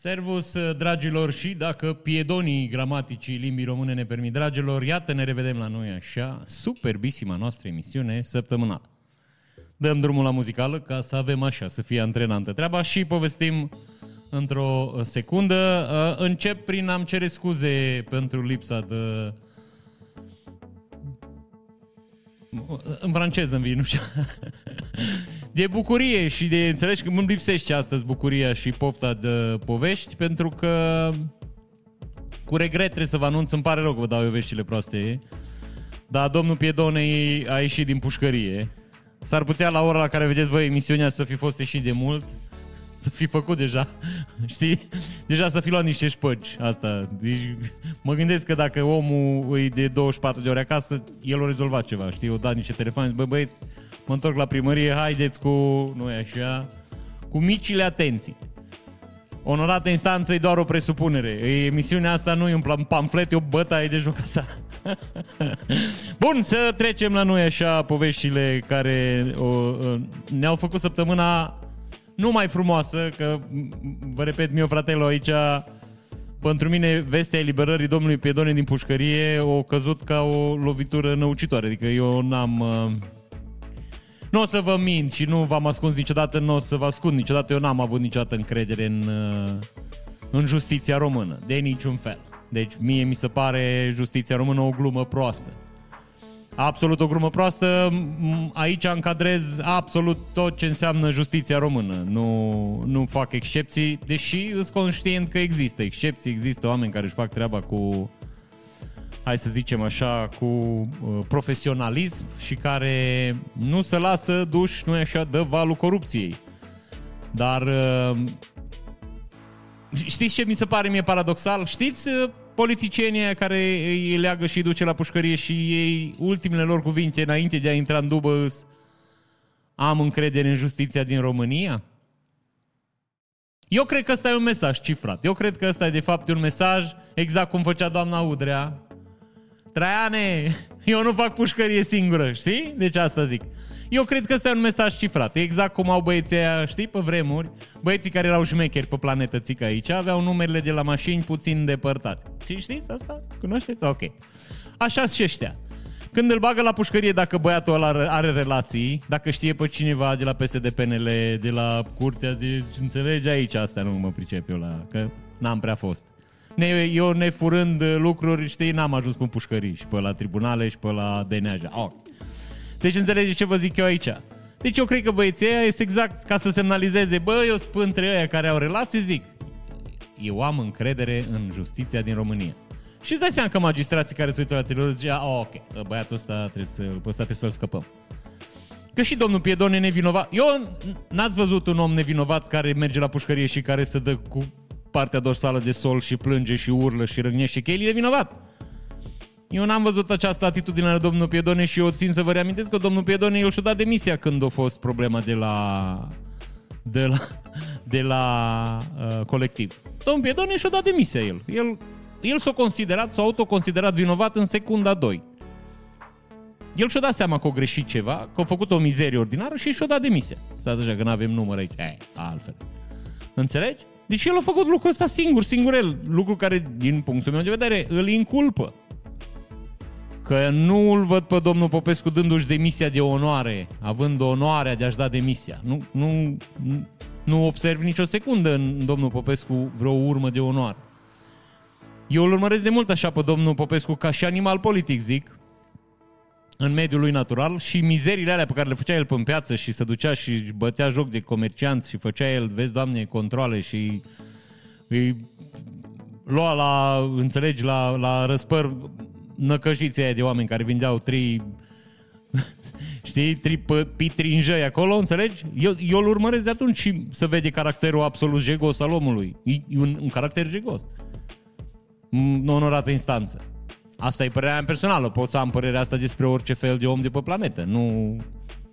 Servus, dragilor, și dacă piedonii gramaticii limbii române ne permit, dragilor, iată ne revedem la noi așa, superbisima noastră emisiune săptămânală. Dăm drumul la muzicală ca să avem așa, să fie antrenantă treaba și povestim într-o secundă. Încep prin a-mi cere scuze pentru lipsa de... În franceză îmi vine, nu știu. de bucurie și de, înțelegi că îmi lipsește astăzi bucuria și pofta de povești, pentru că cu regret trebuie să vă anunț, îmi pare rău că vă dau eu veștile proaste, dar domnul Piedonei a ieșit din pușcărie. S-ar putea la ora la care vedeți voi emisiunea să fi fost ieșit de mult, să fi făcut deja, știi? Deja să fi luat niște șpăgi, asta. Deci, mă gândesc că dacă omul e de 24 de ore acasă, el o rezolvat ceva, știi? O dat niște telefoane, bă băieți, mă întorc la primărie, haideți cu, nu e așa, cu micile atenții. Onorată instanță e doar o presupunere. Emisiunea asta nu e un pamflet, e o bătaie de joc asta. Bun, să trecem la noi așa poveștile care o, ne-au făcut săptămâna nu mai frumoasă, că vă repet, mio fratelo aici pentru mine vestea eliberării domnului Piedone din pușcărie o căzut ca o lovitură năucitoare. Adică eu n-am... Uh, nu o să vă mint și nu v-am ascuns niciodată, nu o să vă ascund niciodată. Eu n-am avut niciodată încredere în, uh, în justiția română, de niciun fel. Deci mie mi se pare justiția română o glumă proastă. Absolut o glumă proastă. Aici încadrez absolut tot ce înseamnă justiția română. Nu, nu fac excepții, deși sunt conștient că există excepții, există oameni care își fac treaba cu, hai să zicem așa, cu uh, profesionalism și care nu se lasă duși, nu e așa, de valul corupției. Dar uh, știți ce mi se pare mie paradoxal? Știți uh, politicienii care îi leagă și îi duce la pușcărie și ei ultimele lor cuvinte înainte de a intra în dubă am încredere în justiția din România? Eu cred că ăsta e un mesaj cifrat. Eu cred că ăsta e de fapt un mesaj exact cum făcea doamna Udrea. Traiane, eu nu fac pușcărie singură, știi? Deci asta zic. Eu cred că ăsta e un mesaj cifrat. Exact cum au băieții aia, știi, pe vremuri, băieții care erau șmecheri pe planetă țică aici, aveau numerele de la mașini puțin depărtate. Ți știți asta? Cunoașteți? Ok. așa și ăștia. Când îl bagă la pușcărie dacă băiatul ăla are, are relații, dacă știe pe cineva de la PSD-PNL, de la curtea de... înțelegi aici, asta nu mă pricep eu la... că n-am prea fost. Ne, eu nefurând lucruri, știi, n-am ajuns pe pușcării și pe la tribunale și pe la DNA. Oh, deci înțelegeți ce vă zic eu aici. Deci eu cred că băieții ăia este exact ca să semnalizeze, bă, eu spun între ăia care au relații, zic, eu am încredere în justiția din România. Și îți dai seama că magistrații care se uită la televizor zicea, oh, ok, băiatul ăsta trebuie, să, ăsta trebuie să-l scăpăm. Că și domnul Piedon e nevinovat. Eu n-ați văzut un om nevinovat care merge la pușcărie și care se dă cu partea dorsală de sol și plânge și urlă și răgnește că el e nevinovat. Eu n-am văzut această atitudine la domnul Piedone și eu țin să vă reamintesc că domnul Piedone el și-a dat demisia când a fost problema de la de la, de la uh, colectiv. Domnul Piedone și-a dat demisia el. El, el s-a considerat, s-a autoconsiderat vinovat în secunda 2. El și-a dat seama că a greșit ceva, că a făcut o mizerie ordinară și și-a dat demisia. Stați așa că nu avem număr aici. Ei, altfel. Înțelegi? Deci el a făcut lucrul ăsta singur, singur el. Lucru care, din punctul meu de vedere, îl inculpă că nu îl văd pe domnul Popescu dându-și demisia de onoare, având onoarea de a-și da demisia. Nu, nu, nu observ nicio secundă în domnul Popescu vreo urmă de onoare. Eu îl urmăresc de mult așa pe domnul Popescu ca și animal politic, zic, în mediul lui natural și mizeriile alea pe care le făcea el pe piață și se ducea și bătea joc de comercianți și făcea el, vezi, doamne, controle și îi lua la, înțelegi, la, la răspăr năcăjiții aia de oameni care vindeau trei știi, trei pitrinjăi acolo, înțelegi? Eu, eu îl urmăresc de atunci și să vede caracterul absolut jegos al omului. E un, un caracter jegos. Onorată instanță. Asta e părerea mea personală. Pot să am părerea asta despre orice fel de om de pe planetă. Nu,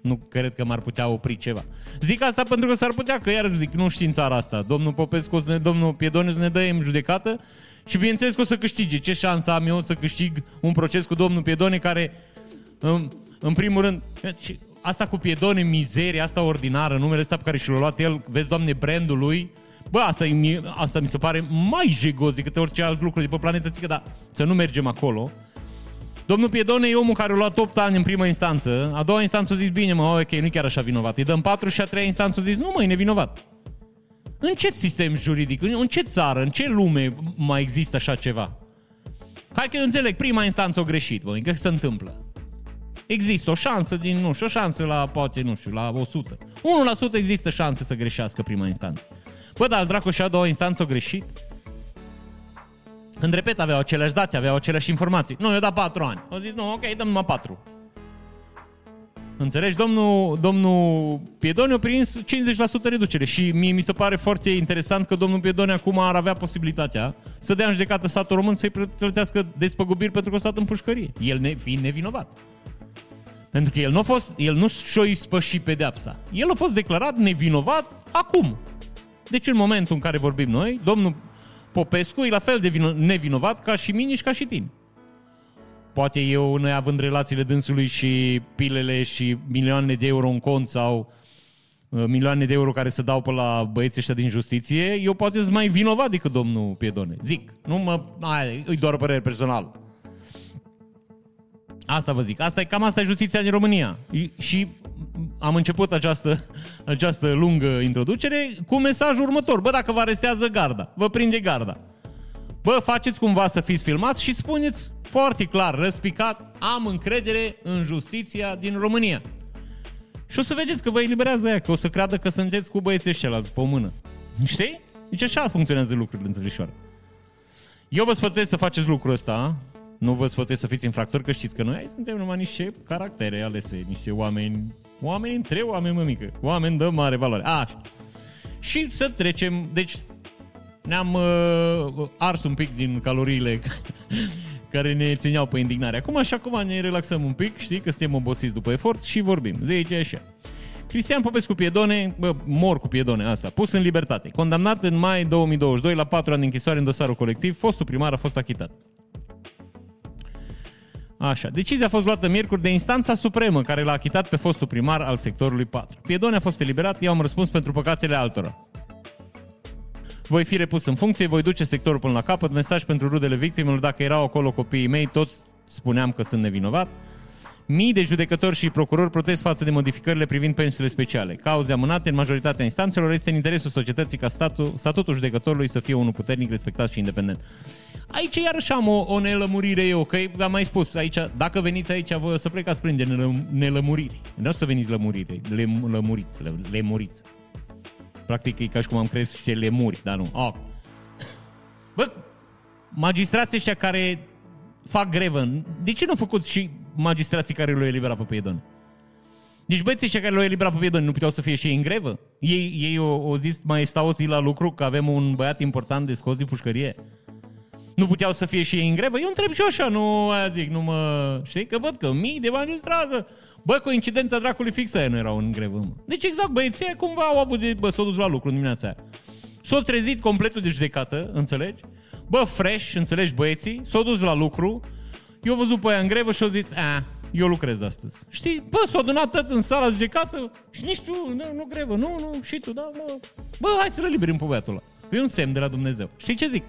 nu cred că m-ar putea opri ceva. Zic asta pentru că s-ar putea, că iar zic, nu știi în țara asta. Domnul Popescu, domnul Piedoniu ne dă în judecată și bineînțeles că o să câștige. Ce șansă am eu să câștig un proces cu domnul Piedone care, în, în primul rând, asta cu Piedone, mizerie, asta ordinară, numele ăsta pe care și l-a luat el, vezi, doamne, brandul lui, Bă, asta, e, asta mi se pare mai jegos decât orice alt lucru de pe planetă, țică, dar să nu mergem acolo. Domnul Piedone e omul care a luat 8 ani în prima instanță, a doua instanță a zis, bine mă, ok, nu chiar așa vinovat. Îi dăm 4 și a treia instanță a zis, nu mă, e nevinovat. În ce sistem juridic, în ce țară, în ce lume mai există așa ceva? Hai că eu înțeleg, prima instanță o greșit, bă, că se întâmplă. Există o șansă din, nu știu, o șansă la, poate, nu știu, la 100. 1% există șanse să greșească prima instanță. Bă, dar dracu și a doua instanță o greșit? Când repet, aveau aceleași date, aveau aceleași informații. Nu, eu dat 4 ani. Au zis, nu, ok, dăm numai 4. Înțelegi? Domnul, domnul Piedone a prins 50% reducere și mie mi se pare foarte interesant că domnul Piedone acum ar avea posibilitatea să dea în judecată satul român să-i plătească despăgubiri pentru că a stat în pușcărie. El ne, fiind nevinovat. Pentru că el nu a fost, el nu și-a ispășit pedeapsa. El a fost declarat nevinovat acum. Deci în momentul în care vorbim noi, domnul Popescu e la fel de vino- nevinovat ca și mine și ca și tine. Poate eu, noi având relațiile dânsului și pilele și milioane de euro în cont sau uh, milioane de euro care se dau pe la băieții ăștia din justiție, eu poate sunt mai vinovat decât domnul Piedone. Zic, nu mă... Aia, e doar o părere personală. Asta vă zic. Asta e, cam asta e justiția din România. Și am început această, această lungă introducere cu mesajul următor. Bă, dacă vă arestează garda, vă prinde garda. Bă, faceți cumva să fiți filmați și spuneți foarte clar, răspicat, am încredere în justiția din România. Și o să vedeți că vă eliberează ea, că o să creadă că sunteți cu băieții ăștia la pe o mână. Știi? Deci așa funcționează lucrurile, înțeleșoare. Eu vă sfătuiesc să faceți lucrul ăsta, nu vă sfătuiesc să fiți infractori, că știți că noi aici suntem numai niște caractere alese, niște oameni, oameni între oameni mămică, oameni de mare valoare. Așa. Și să trecem, deci ne-am uh, ars un pic din caloriile care ne țineau pe indignare. Acum așa acum ne relaxăm un pic, știi, că suntem obosiți după efort și vorbim. Zice așa. Cristian Popescu Piedone, bă, mor cu Piedone, asta, pus în libertate. Condamnat în mai 2022 la 4 ani de închisoare în dosarul colectiv, fostul primar a fost achitat. Așa. Decizia a fost luată miercuri de instanța supremă care l-a achitat pe fostul primar al sectorului 4. Piedone a fost eliberat, i-au răspuns pentru păcatele altora. Voi fi repus în funcție, voi duce sectorul până la capăt, mesaj pentru rudele victimelor, dacă erau acolo copiii mei, toți spuneam că sunt nevinovat. Mii de judecători și procurori protest față de modificările privind pensiile speciale. Cauze amânate în majoritatea instanțelor este în interesul societății ca statul, statutul judecătorului să fie unul puternic, respectat și independent. Aici iarăși am o, o nelămurire eu, că am mai spus aici, dacă veniți aici, voi o să plecați prin de nelămuriri. Nu o să veniți lămurire, le, lămuriți, le, lemuriți. Practic e ca și cum am crezut și lemuri, dar nu. Oh. Bă, magistrații ăștia care fac grevă, de ce nu au făcut și magistrații care l-au eliberat pe Piedon? Deci băieții ăștia care l-au eliberat pe Piedon nu puteau să fie și ei în grevă? Ei, ei o, o zis, mai stau o zi la lucru că avem un băiat important de scos din pușcărie? nu puteau să fie și ei în grevă? Eu întreb și eu așa, nu aia zic, nu mă... Știi? Că văd că mii de magistrați, bă, coincidența dracului fixă aia nu erau în grevă, mă. Deci exact, băieții cumva au avut de, bă, s-au dus la lucru în dimineața aia. S-au trezit completul de judecată, înțelegi? Bă, fresh, înțelegi băieții, s-au dus la lucru, eu au văzut pe aia în grevă și au zis, a, eu lucrez astăzi. Știi? Bă, s-au adunat toți în sala judecată și nici tu, nu, nu grevă, nu, nu, și tu, da, bă, bă hai să-l liberim pe băiatul ăla. Că e un semn de la Dumnezeu. Știi ce zic?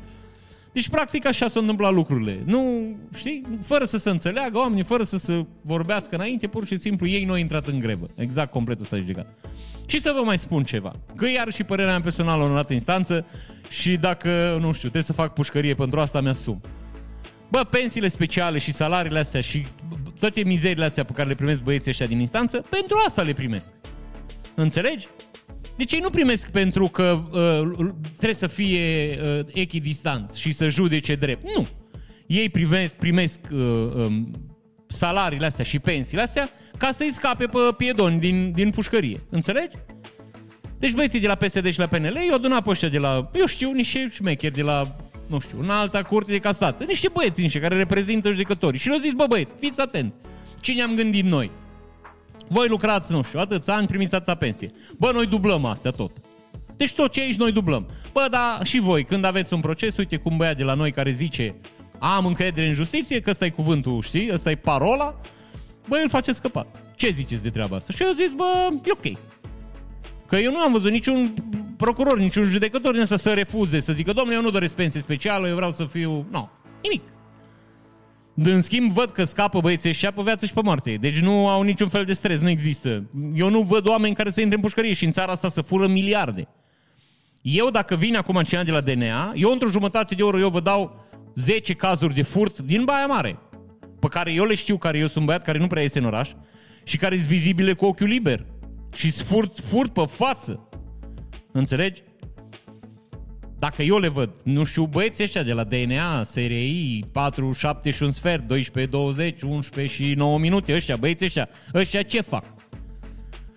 Deci, practic, așa s-au întâmplat lucrurile. Nu, știi, fără să se înțeleagă oamenii, fără să se vorbească înainte, pur și simplu ei nu au intrat în grevă. Exact completul s-a judecat. Și să vă mai spun ceva. Că iar și părerea mea personală în o dată instanță și dacă, nu știu, trebuie să fac pușcărie pentru asta, mi-asum. Bă, pensiile speciale și salariile astea și toate mizerile astea pe care le primesc băieții ăștia din instanță, pentru asta le primesc. Înțelegi? Deci ei nu primesc pentru că uh, trebuie să fie uh, echidistant și să judece drept. Nu. Ei primesc, primesc uh, um, salariile astea și pensiile astea ca să-i scape pe piedoni din, din pușcărie. Înțelegi? Deci băieții de la PSD și la PNL i-au adunat pe ăștia de la, eu știu, niște șmecheri de la, nu știu, în alta curte de casață, niște băieți niște care reprezintă judecătorii. Și le-au zis, bă băieți, fiți atenți, cine am gândit noi? Voi lucrați, nu știu, atâția ani, primiți atâta pensie. Bă, noi dublăm astea tot. Deci tot ce aici noi dublăm. Bă, dar și voi, când aveți un proces, uite cum băia de la noi care zice am încredere în justiție, că ăsta e cuvântul, știi, ăsta e parola, bă, îl face scăpat. Ce ziceți de treaba asta? Și eu zis, bă, e ok. Că eu nu am văzut niciun procuror, niciun judecător din asta să refuze, să zică, domnule, eu nu doresc pensie specială, eu vreau să fiu... Nu, no, nimic. În schimb, văd că scapă băieții ăștia pe viață și pe moarte. Deci nu au niciun fel de stres, nu există. Eu nu văd oameni care să intre în pușcărie și în țara asta să fură miliarde. Eu, dacă vin acum cineva de la DNA, eu într-o jumătate de oră eu vă dau 10 cazuri de furt din Baia Mare, pe care eu le știu, care eu sunt băiat care nu prea iese în oraș și care sunt vizibile cu ochiul liber. Și furt, furt pe față. Înțelegi? Dacă eu le văd, nu știu, băieții ăștia de la DNA, SRI, 4, 7 și un sfert, 12, 20, 11 și 9 minute, ăștia, băieții ăștia, ăștia ce fac?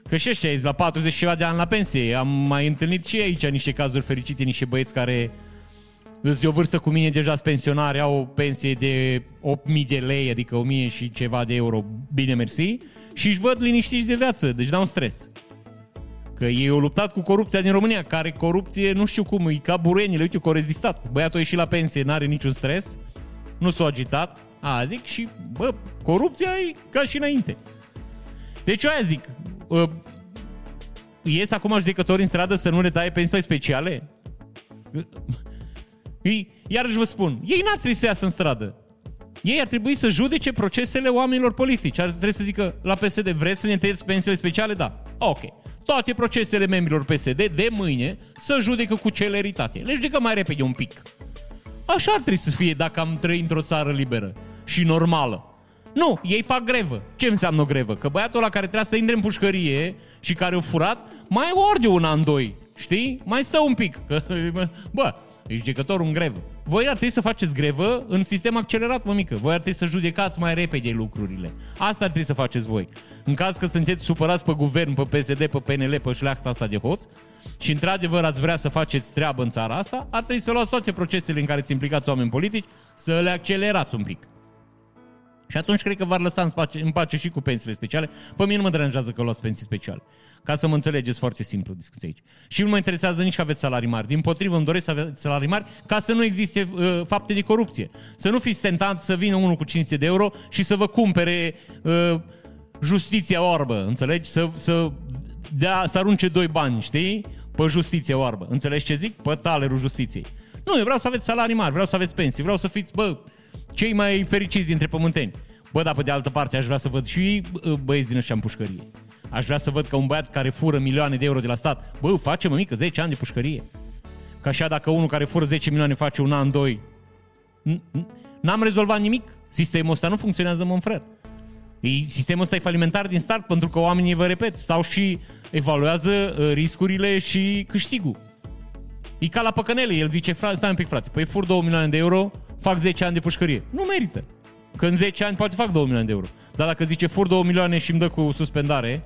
Că și ăștia la 40 ceva de ani la pensie. Am mai întâlnit și aici niște cazuri fericite, niște băieți care îți de o vârstă cu mine deja pensionari, au o pensie de 8.000 de lei, adică 1.000 și ceva de euro, bine mersi, și își văd liniștiți de viață, deci n-au stres. Că ei au luptat cu corupția din România, care corupție, nu știu cum, e ca burenile, uite că au rezistat. Băiatul a ieșit la pensie, n-are niciun stres, nu s-a agitat, a, zic și, bă, corupția e ca și înainte. Deci eu aia zic, uh, ies acum judecători în stradă să nu le taie pensiile speciale? Ei, iarăși vă spun, ei n-ar trebui să iasă în stradă. Ei ar trebui să judece procesele oamenilor politici. Ar trebui să zică la PSD, vreți să ne tăieți pensiile speciale? Da. Ok. Toate procesele membrilor PSD de mâine să judecă cu celeritate. Le judecă mai repede un pic. Așa ar trebui să fie dacă am trăit într-o țară liberă și normală. Nu, ei fac grevă. Ce înseamnă o grevă? Că băiatul ăla care trebuia să intre în pușcărie și care a furat, mai ori de un an, doi. Știi? Mai stă un pic. Că, bă, e judecătorul în grevă. Voi ar trebui să faceți grevă în sistem accelerat, mămică. Voi ar trebui să judecați mai repede lucrurile. Asta ar trebui să faceți voi. În caz că sunteți supărați pe guvern, pe PSD, pe PNL, pe șleachta asta de hoț, și într-adevăr ați vrea să faceți treabă în țara asta, ar trebui să luați toate procesele în care ți implicați oameni politici, să le accelerați un pic. Și atunci cred că v-ar lăsa în pace, în pace și cu pensiile speciale. Pe mine nu mă deranjează că luați pensii speciale. Ca să mă înțelegeți foarte simplu discuția aici. Și nu mă interesează nici că aveți salarii mari. Din potrivă îmi doresc să aveți salarii mari ca să nu existe uh, fapte de corupție. Să nu fiți tentat să vină unul cu 500 de euro și să vă cumpere uh, justiția oarbă, înțelegi? Să, să, dea, să arunce doi bani, știi? Pe justiție oarbă. Înțelegi ce zic? Pe talerul justiției. Nu, eu vreau să aveți salarii mari, vreau să aveți pensii, vreau să fiți, bă, cei mai fericiți dintre pământeni. Bă, dar pe de altă parte aș vrea să văd și băieți din ăștia în pușcărie. Aș vrea să văd că un băiat care fură milioane de euro de la stat, bă, face mă mică 10 ani de pușcărie. Ca așa dacă unul care fură 10 milioane face un an, doi, n-am rezolvat nimic. Sistemul ăsta nu funcționează, mă frate. Sistemul ăsta e falimentar din start pentru că oamenii, vă repet, stau și evaluează uh, riscurile și câștigul. E ca la păcănele, el zice, frate, stai un pic frate, păi fur 2 milioane de euro, fac 10 ani de pușcărie. Nu merită. Că în 10 ani poate fac 2 milioane de euro. Dar dacă zice fur 2 milioane și îmi dă cu suspendare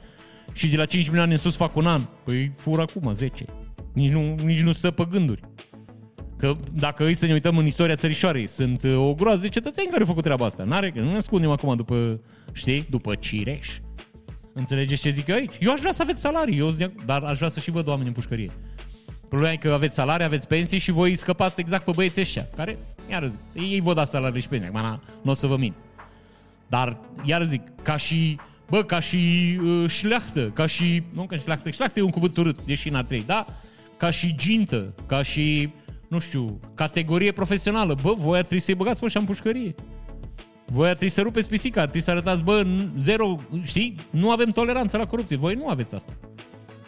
și de la 5 milioane în sus fac un an, păi fur acum 10. Nici nu, nici nu stă pe gânduri. Că dacă îi să ne uităm în istoria țărișoarei, sunt uh, o groază de cetățeni care au făcut treaba asta. N-are, nu ne ascundem acum după, știi, după cireș. Înțelegeți ce zic eu aici? Eu aș vrea să aveți salarii, eu, dar aș vrea să și văd oameni în pușcărie. Problema e că aveți salarii, aveți pensii și voi scăpați exact pe băieții ăștia, care, iar ei vă da salarii și pensii, acum nu o să vă mint. Dar, iar zic, ca și, bă, ca și uh, șleachtă, ca și, nu ca și șleachtă, șleachtă e un cuvânt urât, deși n-ar trebui, da? Ca și gintă, ca și, nu știu, categorie profesională, bă, voi ar trebui să-i băgați pe în pușcărie. Voi ar trebui să rupeți pisica, ar trebui să arătați, bă, zero, știi? Nu avem toleranță la corupție. Voi nu aveți asta.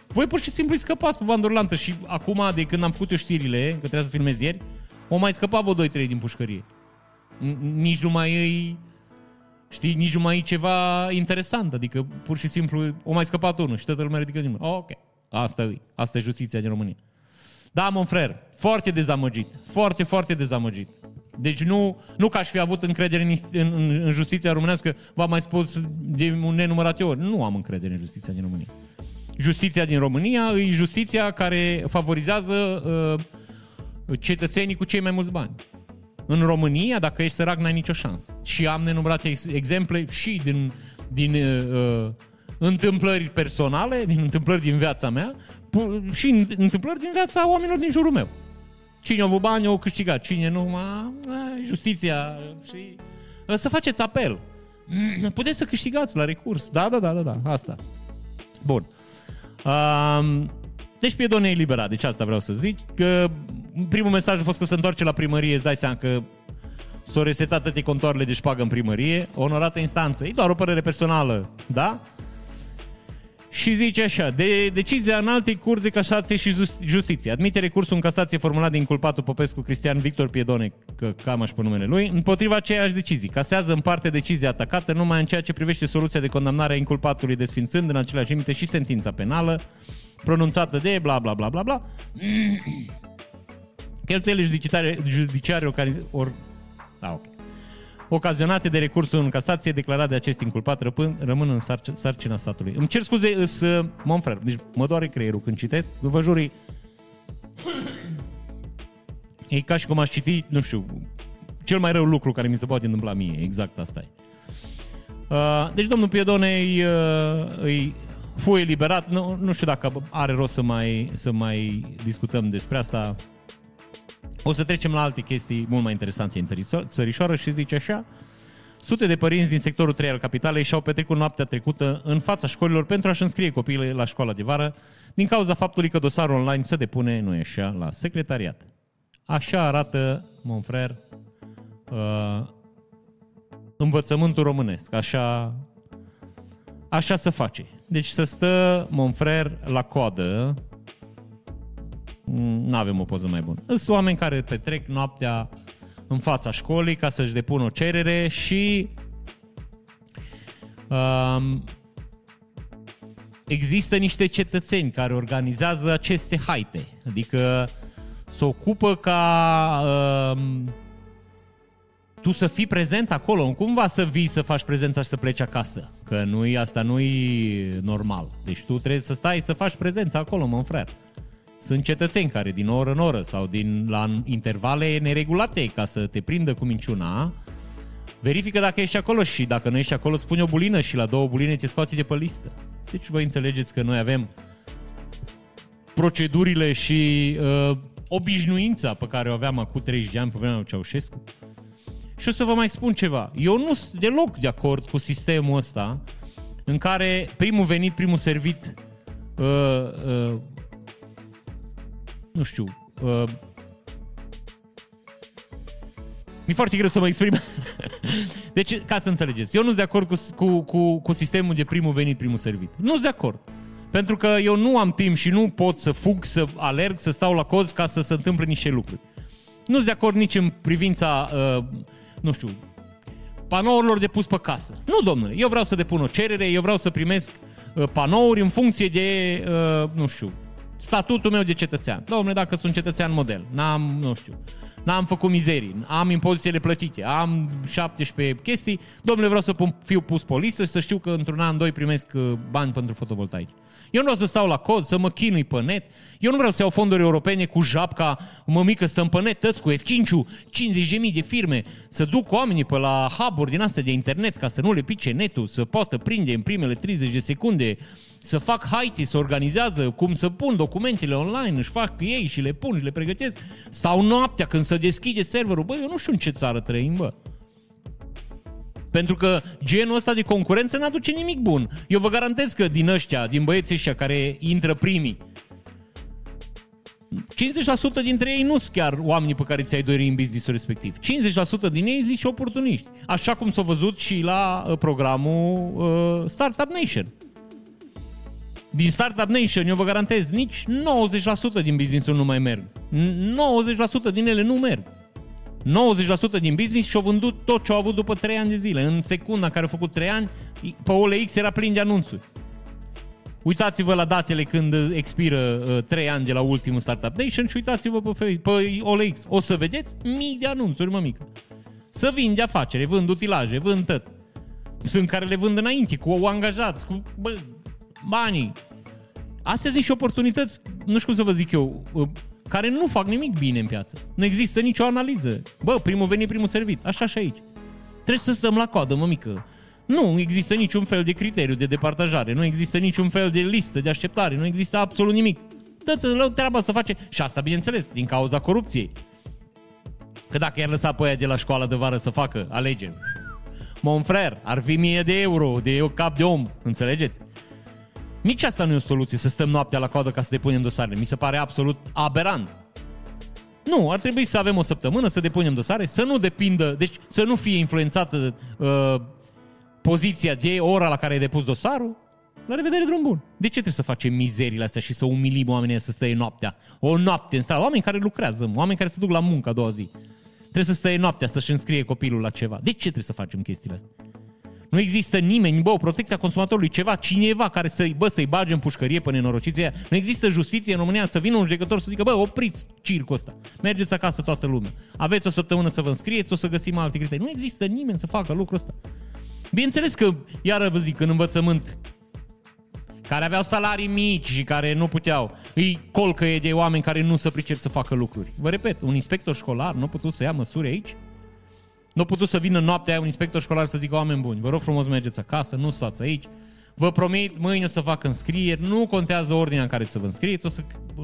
Voi pur și simplu îi scăpați pe bandurlantă și acum, de când am făcut eu știrile, că trebuie să filmez ieri, o mai scăpa vă 2-3 din pușcărie. Nici nu mai e, știi, nici nu mai e ceva interesant, adică pur și simplu o mai scăpat unul și toată lumea ridică din mână. Ok, asta e, asta e justiția din România. Da, mon frer, foarte dezamăgit, foarte, foarte dezamăgit. Deci nu, nu că aș fi avut încredere în, în, în justiția românească, v-am mai spus de un nenumărate ori. Nu am încredere în justiția din România. Justiția din România e justiția care favorizează uh, cetățenii cu cei mai mulți bani. În România, dacă ești sărac, n-ai nicio șansă. Și am nenumărate exemple și din, din uh, întâmplări personale, din întâmplări din viața mea, și întâmplări din viața oamenilor din jurul meu. Cine a avut bani, au câștigat. Cine nu, ma, justiția și... Să faceți apel. Puteți să câștigați la recurs. Da, da, da, da, da, asta. Bun. Um, Deci Piedone e eliberat, deci asta vreau să zic. Că primul mesaj a fost că se întoarce la primărie, îți dai seama că s-au resetat toate contoarele de șpagă în primărie, onorată instanță. E doar o părere personală, da? și zice așa, de decizia în alte curți de casație și justiție. Admite recursul în casație formulat de inculpatul Popescu Cristian Victor Piedone, că cam aș pe numele lui, împotriva aceeași decizii. Casează în parte decizia atacată numai în ceea ce privește soluția de condamnare a inculpatului desfințând în aceleași limite și sentința penală pronunțată de bla bla bla bla bla. Cheltuielile judiciare, judiciare or... Ah, ok. Ocazionate de recursul în casație declarat de acest inculpat răpân, rămân în sarc- sarcina statului. Îmi cer scuze, îs uh, Monfrer, deci mă doare creierul când citesc, vă juri, e ca și cum aș citi, nu știu, cel mai rău lucru care mi se poate întâmpla mie, exact asta e. Uh, deci domnul Piedone îi, uh, îi fu eliberat, nu, nu știu dacă are rost să mai, să mai discutăm despre asta, o să trecem la alte chestii mult mai interesante în țărișoară și zice așa. Sute de părinți din sectorul 3 al capitalei și-au petrecut noaptea trecută în fața școlilor pentru a-și înscrie copiii la școala de vară din cauza faptului că dosarul online se depune, nu e așa, la secretariat. Așa arată, Monfrer, uh, învățământul românesc. Așa, așa se face. Deci să stă Monfrer la coadă nu avem o poză mai bună. Sunt oameni care petrec noaptea în fața școlii ca să-și depună o cerere și um, există niște cetățeni care organizează aceste haite. Adică se ocupă ca um, tu să fii prezent acolo, nu cumva să vii să faci prezența și să pleci acasă. Că nu asta nu e normal. Deci tu trebuie să stai să faci prezența acolo, mă frate. Sunt cetățeni care din oră în oră sau din, la intervale neregulate ca să te prindă cu minciuna, verifică dacă ești acolo și dacă nu ești acolo îți pune o bulină și la două buline ți scoate de pe listă. Deci voi înțelegeți că noi avem procedurile și uh, obișnuința pe care o aveam acum 30 de ani pe vremea lui Ceaușescu. Și o să vă mai spun ceva. Eu nu sunt deloc de acord cu sistemul ăsta în care primul venit, primul servit uh, uh, nu știu, uh, mi-e foarte greu să mă exprim. deci, ca să înțelegeți, eu nu sunt de acord cu, cu, cu, cu sistemul de primul venit, primul servit. Nu sunt de acord. Pentru că eu nu am timp și nu pot să fug, să alerg, să stau la coz ca să se întâmple niște lucruri. Nu sunt de acord nici în privința, uh, nu știu, panourilor de pus pe casă. Nu, domnule, eu vreau să depun o cerere, eu vreau să primesc uh, panouri în funcție de, uh, nu știu, statutul meu de cetățean. Domnule, dacă sunt cetățean model, n-am, nu știu, n-am făcut mizerii, am impozitele plătite, am 17 chestii, domnule, vreau să pun, fiu pus pe listă și să știu că într-un an, doi primesc uh, bani pentru fotovoltaici. Eu nu vreau să stau la cod, să mă chinui pe net. Eu nu vreau să iau fonduri europene cu japca mămică stăm pe net, tăți cu F5, 50.000 de firme, să duc oamenii pe la hub din astea de internet ca să nu le pice netul, să poată prinde în primele 30 de secunde să fac haite, să organizează cum să pun documentele online, își fac ei și le pun și le pregătesc. Stau noaptea când se deschide serverul. Băi, eu nu știu în ce țară trăim, bă. Pentru că genul ăsta de concurență n-aduce nimic bun. Eu vă garantez că din ăștia, din băieții ăștia care intră primii, 50% dintre ei nu sunt chiar oamenii pe care ți-ai dori în business respectiv. 50% din ei sunt niște oportuniști. Așa cum s-a văzut și la uh, programul uh, Startup Nation din Startup Nation, eu vă garantez, nici 90% din business nu mai merg. 90% din ele nu merg. 90% din business și-au vândut tot ce au avut după 3 ani de zile. În secunda în care au făcut 3 ani, pe OLX era plin de anunțuri. Uitați-vă la datele când expiră uh, 3 ani de la ultimul Startup Nation și uitați-vă pe, pe OLX. O să vedeți mii de anunțuri, mă mică. Să vin de afacere, vând utilaje, vând tot. Sunt care le vând înainte, cu angajați, cu bă, banii. Astea sunt și oportunități, nu știu cum să vă zic eu, uh, care nu fac nimic bine în piață. Nu există nicio analiză. Bă, primul venit, primul servit. Așa și aici. Trebuie să stăm la coadă, mă mică. Nu există niciun fel de criteriu de departajare, nu există niciun fel de listă de așteptare, nu există absolut nimic. Dă-te treaba să face. Și asta, bineînțeles, din cauza corupției. Că dacă i-ar lăsa pe aia de la școala de vară să facă alegeri, mon frère, ar fi mie de euro, de eu cap de om, înțelegeți? Nici asta nu e o soluție, să stăm noaptea la coadă ca să depunem dosarele. Mi se pare absolut aberant. Nu, ar trebui să avem o săptămână să depunem dosare, să nu depindă, deci să nu fie influențată uh, poziția de ora la care ai depus dosarul. La revedere, drum bun. De ce trebuie să facem mizerile astea și să umilim oamenii să stea noaptea? O noapte în stradă, oameni care lucrează, oameni care se duc la muncă a doua zi. Trebuie să stea noaptea să-și înscrie copilul la ceva. De ce trebuie să facem chestiile astea? Nu există nimeni, bă, protecția consumatorului, ceva, cineva care să-i, bă, să-i bage în pușcărie pe nenorociția Nu există justiție în România să vină un judecător să zică, bă, opriți circul ăsta. Mergeți acasă toată lumea. Aveți o săptămână să vă înscrieți, o să găsim alte criterii. Nu există nimeni să facă lucrul ăsta. Bineînțeles că, iară vă zic, în învățământ care aveau salarii mici și care nu puteau. Îi colcă de oameni care nu se pricep să facă lucruri. Vă repet, un inspector școlar nu a putut să ia măsuri aici? Nu a putut să vină noaptea aia un inspector școlar să zică oameni buni, vă rog frumos mergeți acasă, nu stați aici, vă promit, mâine o să fac înscrieri, nu contează ordinea în care să vă înscrieți, o să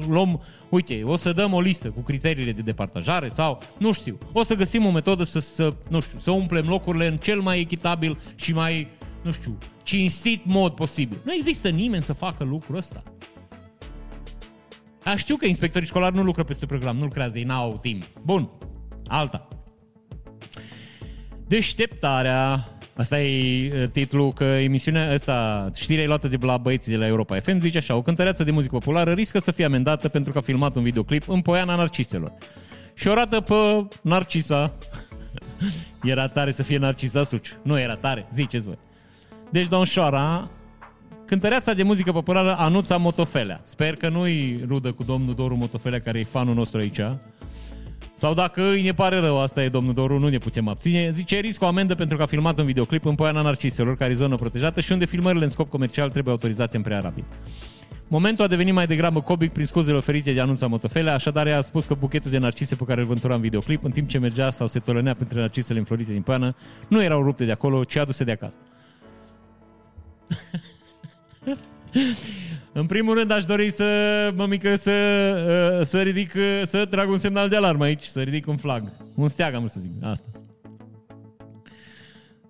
luăm, uite, o să dăm o listă cu criteriile de departajare sau, nu știu, o să găsim o metodă să, să nu știu, să umplem locurile în cel mai echitabil și mai, nu știu, cinstit mod posibil. Nu există nimeni să facă lucrul ăsta. A, știu că inspectorii școlari nu lucră peste program, nu lucrează, ei n-au timp. Bun, alta. Deșteptarea. Asta e titlul că emisiunea asta, știrea e luată de la băieții de la Europa FM, zice așa, o cântăreață de muzică populară riscă să fie amendată pentru că a filmat un videoclip în Poiana Narciselor. Și o rată pe Narcisa. era tare să fie Narcisa Suci. Nu era tare, ziceți voi. Deci Șoara, cântăreața de muzică populară Anuța Motofelea. Sper că nu-i rudă cu domnul Doru Motofelea, care e fanul nostru aici. Sau dacă îi ne pare rău, asta e domnul Doru, nu ne putem abține. Zice, risc o amendă pentru că a filmat un videoclip în Poiana Narciselor, care e zonă protejată și unde filmările în scop comercial trebuie autorizate în prearabil. Momentul a devenit mai degrabă comic prin scuzele oferite de anunța motofele, așadar ea a spus că buchetul de narcise pe care îl vântura în videoclip, în timp ce mergea sau se tolănea printre narcisele înflorite din poiană, nu erau rupte de acolo, ci aduse de acasă. În primul rând aș dori să, mămică, să, uh, să ridic, uh, să trag un semnal de alarmă aici, să ridic un flag. Un steag, am să zic, asta.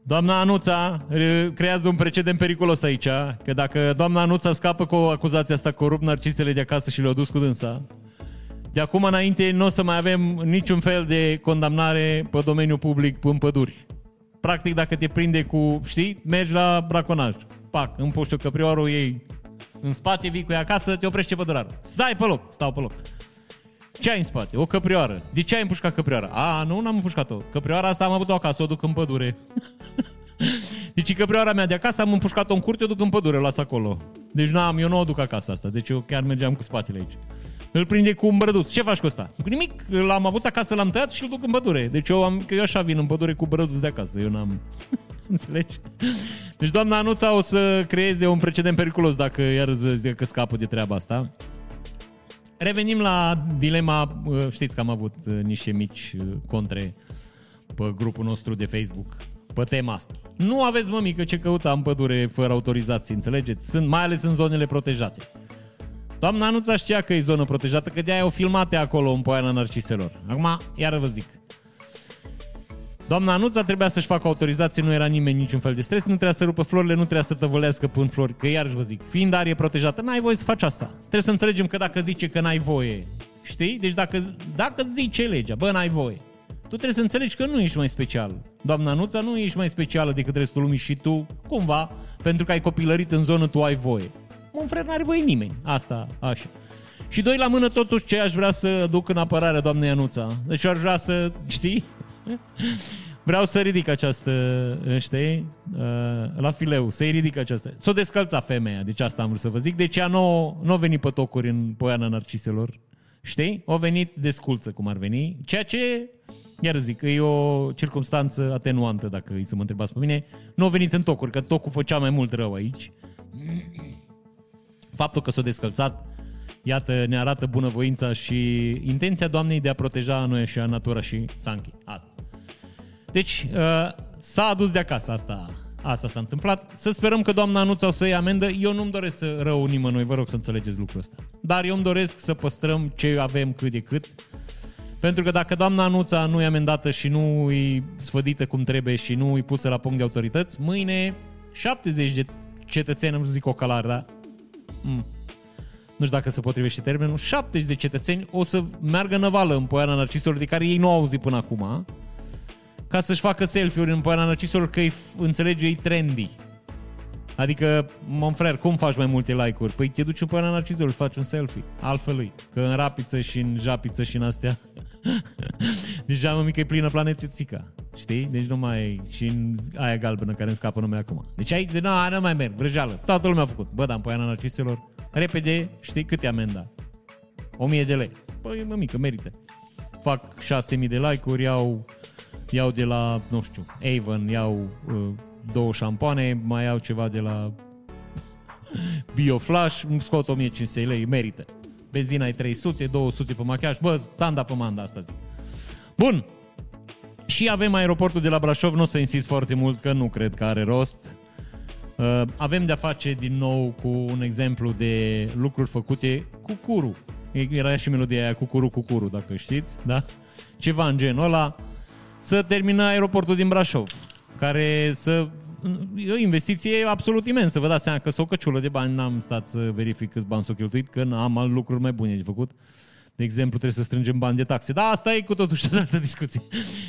Doamna Anuța uh, creează un precedent periculos aici, că dacă doamna Anuța scapă cu acuzația asta corupt narcisele de acasă și le-a dus cu dânsa, de acum înainte nu o să mai avem niciun fel de condamnare pe domeniul public în păduri. Practic, dacă te prinde cu, știi, mergi la braconaj. Pac, împuși căprioarul ei în spate, vii cu ea acasă, te oprește pădurarul. Stai pe loc, stau pe loc. Ce ai în spate? O căprioară. De ce ai împușcat căprioara? A, nu, n-am împușcat-o. Căprioara asta am avut-o acasă, o duc în pădure. deci căprioara mea de acasă am împușcat-o în curte, o duc în pădure, o las acolo. Deci n-am, eu nu o duc acasă asta, deci eu chiar mergeam cu spatele aici. Îl prinde cu un brăduț. Ce faci cu ăsta? Cu nimic, l-am avut acasă, l-am tăiat și îl duc în pădure. Deci eu, am, că eu așa vin în pădure cu brăduț de acasă. Eu n-am... Înțelegi? Deci doamna Anuța o să creeze un precedent periculos dacă iar vezi că scapă de treaba asta. Revenim la dilema, uh, știți că am avut uh, niște mici uh, contre pe grupul nostru de Facebook pe tema asta. Nu aveți mămică ce căuta în pădure fără autorizație, înțelegeți? Sunt, mai ales în zonele protejate. Doamna Anuța știa că e zonă protejată, că de-aia au filmate acolo în Poiana Narciselor. Acum, iară vă zic, Doamna Anuța trebuia să-și facă autorizație, nu era nimeni niciun fel de stres, nu trebuia să rupă florile, nu trebuia să tăvălească până flori, că iarăși vă zic, fiind arie protejată, n-ai voie să faci asta. Trebuie să înțelegem că dacă zice că n-ai voie, știi? Deci dacă, dacă zice legea, bă, n-ai voie, tu trebuie să înțelegi că nu ești mai special. Doamna Anuța, nu ești mai specială decât restul lumii și tu, cumva, pentru că ai copilărit în zonă, tu ai voie. Un frate n-are voie nimeni. Asta, așa. Și doi la mână totuși ce aș vrea să duc în apărarea doamnei Anuța. Deci aș vrea să, știi, Vreau să ridic această, știi, uh, la fileu, să-i ridic această. S-o descălța femeia, deci asta am vrut să vă zic. Deci ea nu, nu a venit pe tocuri în Poiana Narciselor, știi? O venit desculță, cum ar veni, ceea ce, iar zic, e o circunstanță atenuantă, dacă îi să mă întrebați pe mine. Nu a venit în tocuri, că tocul făcea mai mult rău aici. Faptul că s-a descălțat, iată, ne arată bunăvoința și intenția Doamnei de a proteja noi și a natura și Sanchi. Asta. Deci, uh, s-a adus de acasă asta. Asta s-a întâmplat. Să sperăm că doamna Anuța o să iei amendă. Eu nu-mi doresc să rău nimănui, vă rog să înțelegeți lucrul ăsta. Dar eu îmi doresc să păstrăm ce avem cât de cât. Pentru că dacă doamna Anuța nu e amendată și nu e sfădită cum trebuie și nu e pusă la punct de autorități, mâine 70 de cetățeni, am să zic o calare, da? mm, nu știu dacă se potrivește termenul, 70 de cetățeni o să meargă năvală în Poiana Narciselor de care ei nu au auzit până acum, ca să-și facă selfie-uri în Poiana Narciselor că îi înțelege ei trendy. Adică, mon frère, cum faci mai multe like-uri? Păi te duci în Poiana Narciselor și faci un selfie. Altfel lui. Că în rapiță și în japiță și în astea Deja mă mică e plină planetețica. Știi? Deci nu mai și în aia galbenă care îmi scapă numele acum. Deci aici, de nu, nu mai merg, vrăjeală. Toată lumea a făcut. Bă, dar în Poiana Narciselor, repede, știi câte amenda? 1000 de lei. Păi, mă mică, merită. Fac 6000 de like-uri, iau, iau de la, nu știu, Avon, iau uh, două șampoane, mai iau ceva de la Bioflash, îmi scot 1500 lei, merită. Benzina e 300, 200 pe machiaj, bă, standa pe manda asta zic. Bun, și avem aeroportul de la Brașov, nu o să insist foarte mult că nu cred că are rost. Uh, avem de-a face din nou cu un exemplu de lucruri făcute cu curu. Era și melodia aia cu curu, cu curu, dacă știți, da? Ceva în genul ăla. Să termină aeroportul din Brașov, care să e o investiție absolut imensă. Vă dați seama că s-o căciulă de bani, n-am stat să verific câți bani s-au cheltuit, că am lucruri mai bune de făcut. De exemplu, trebuie să strângem bani de taxe. Da, asta e cu totul și o altă discuție.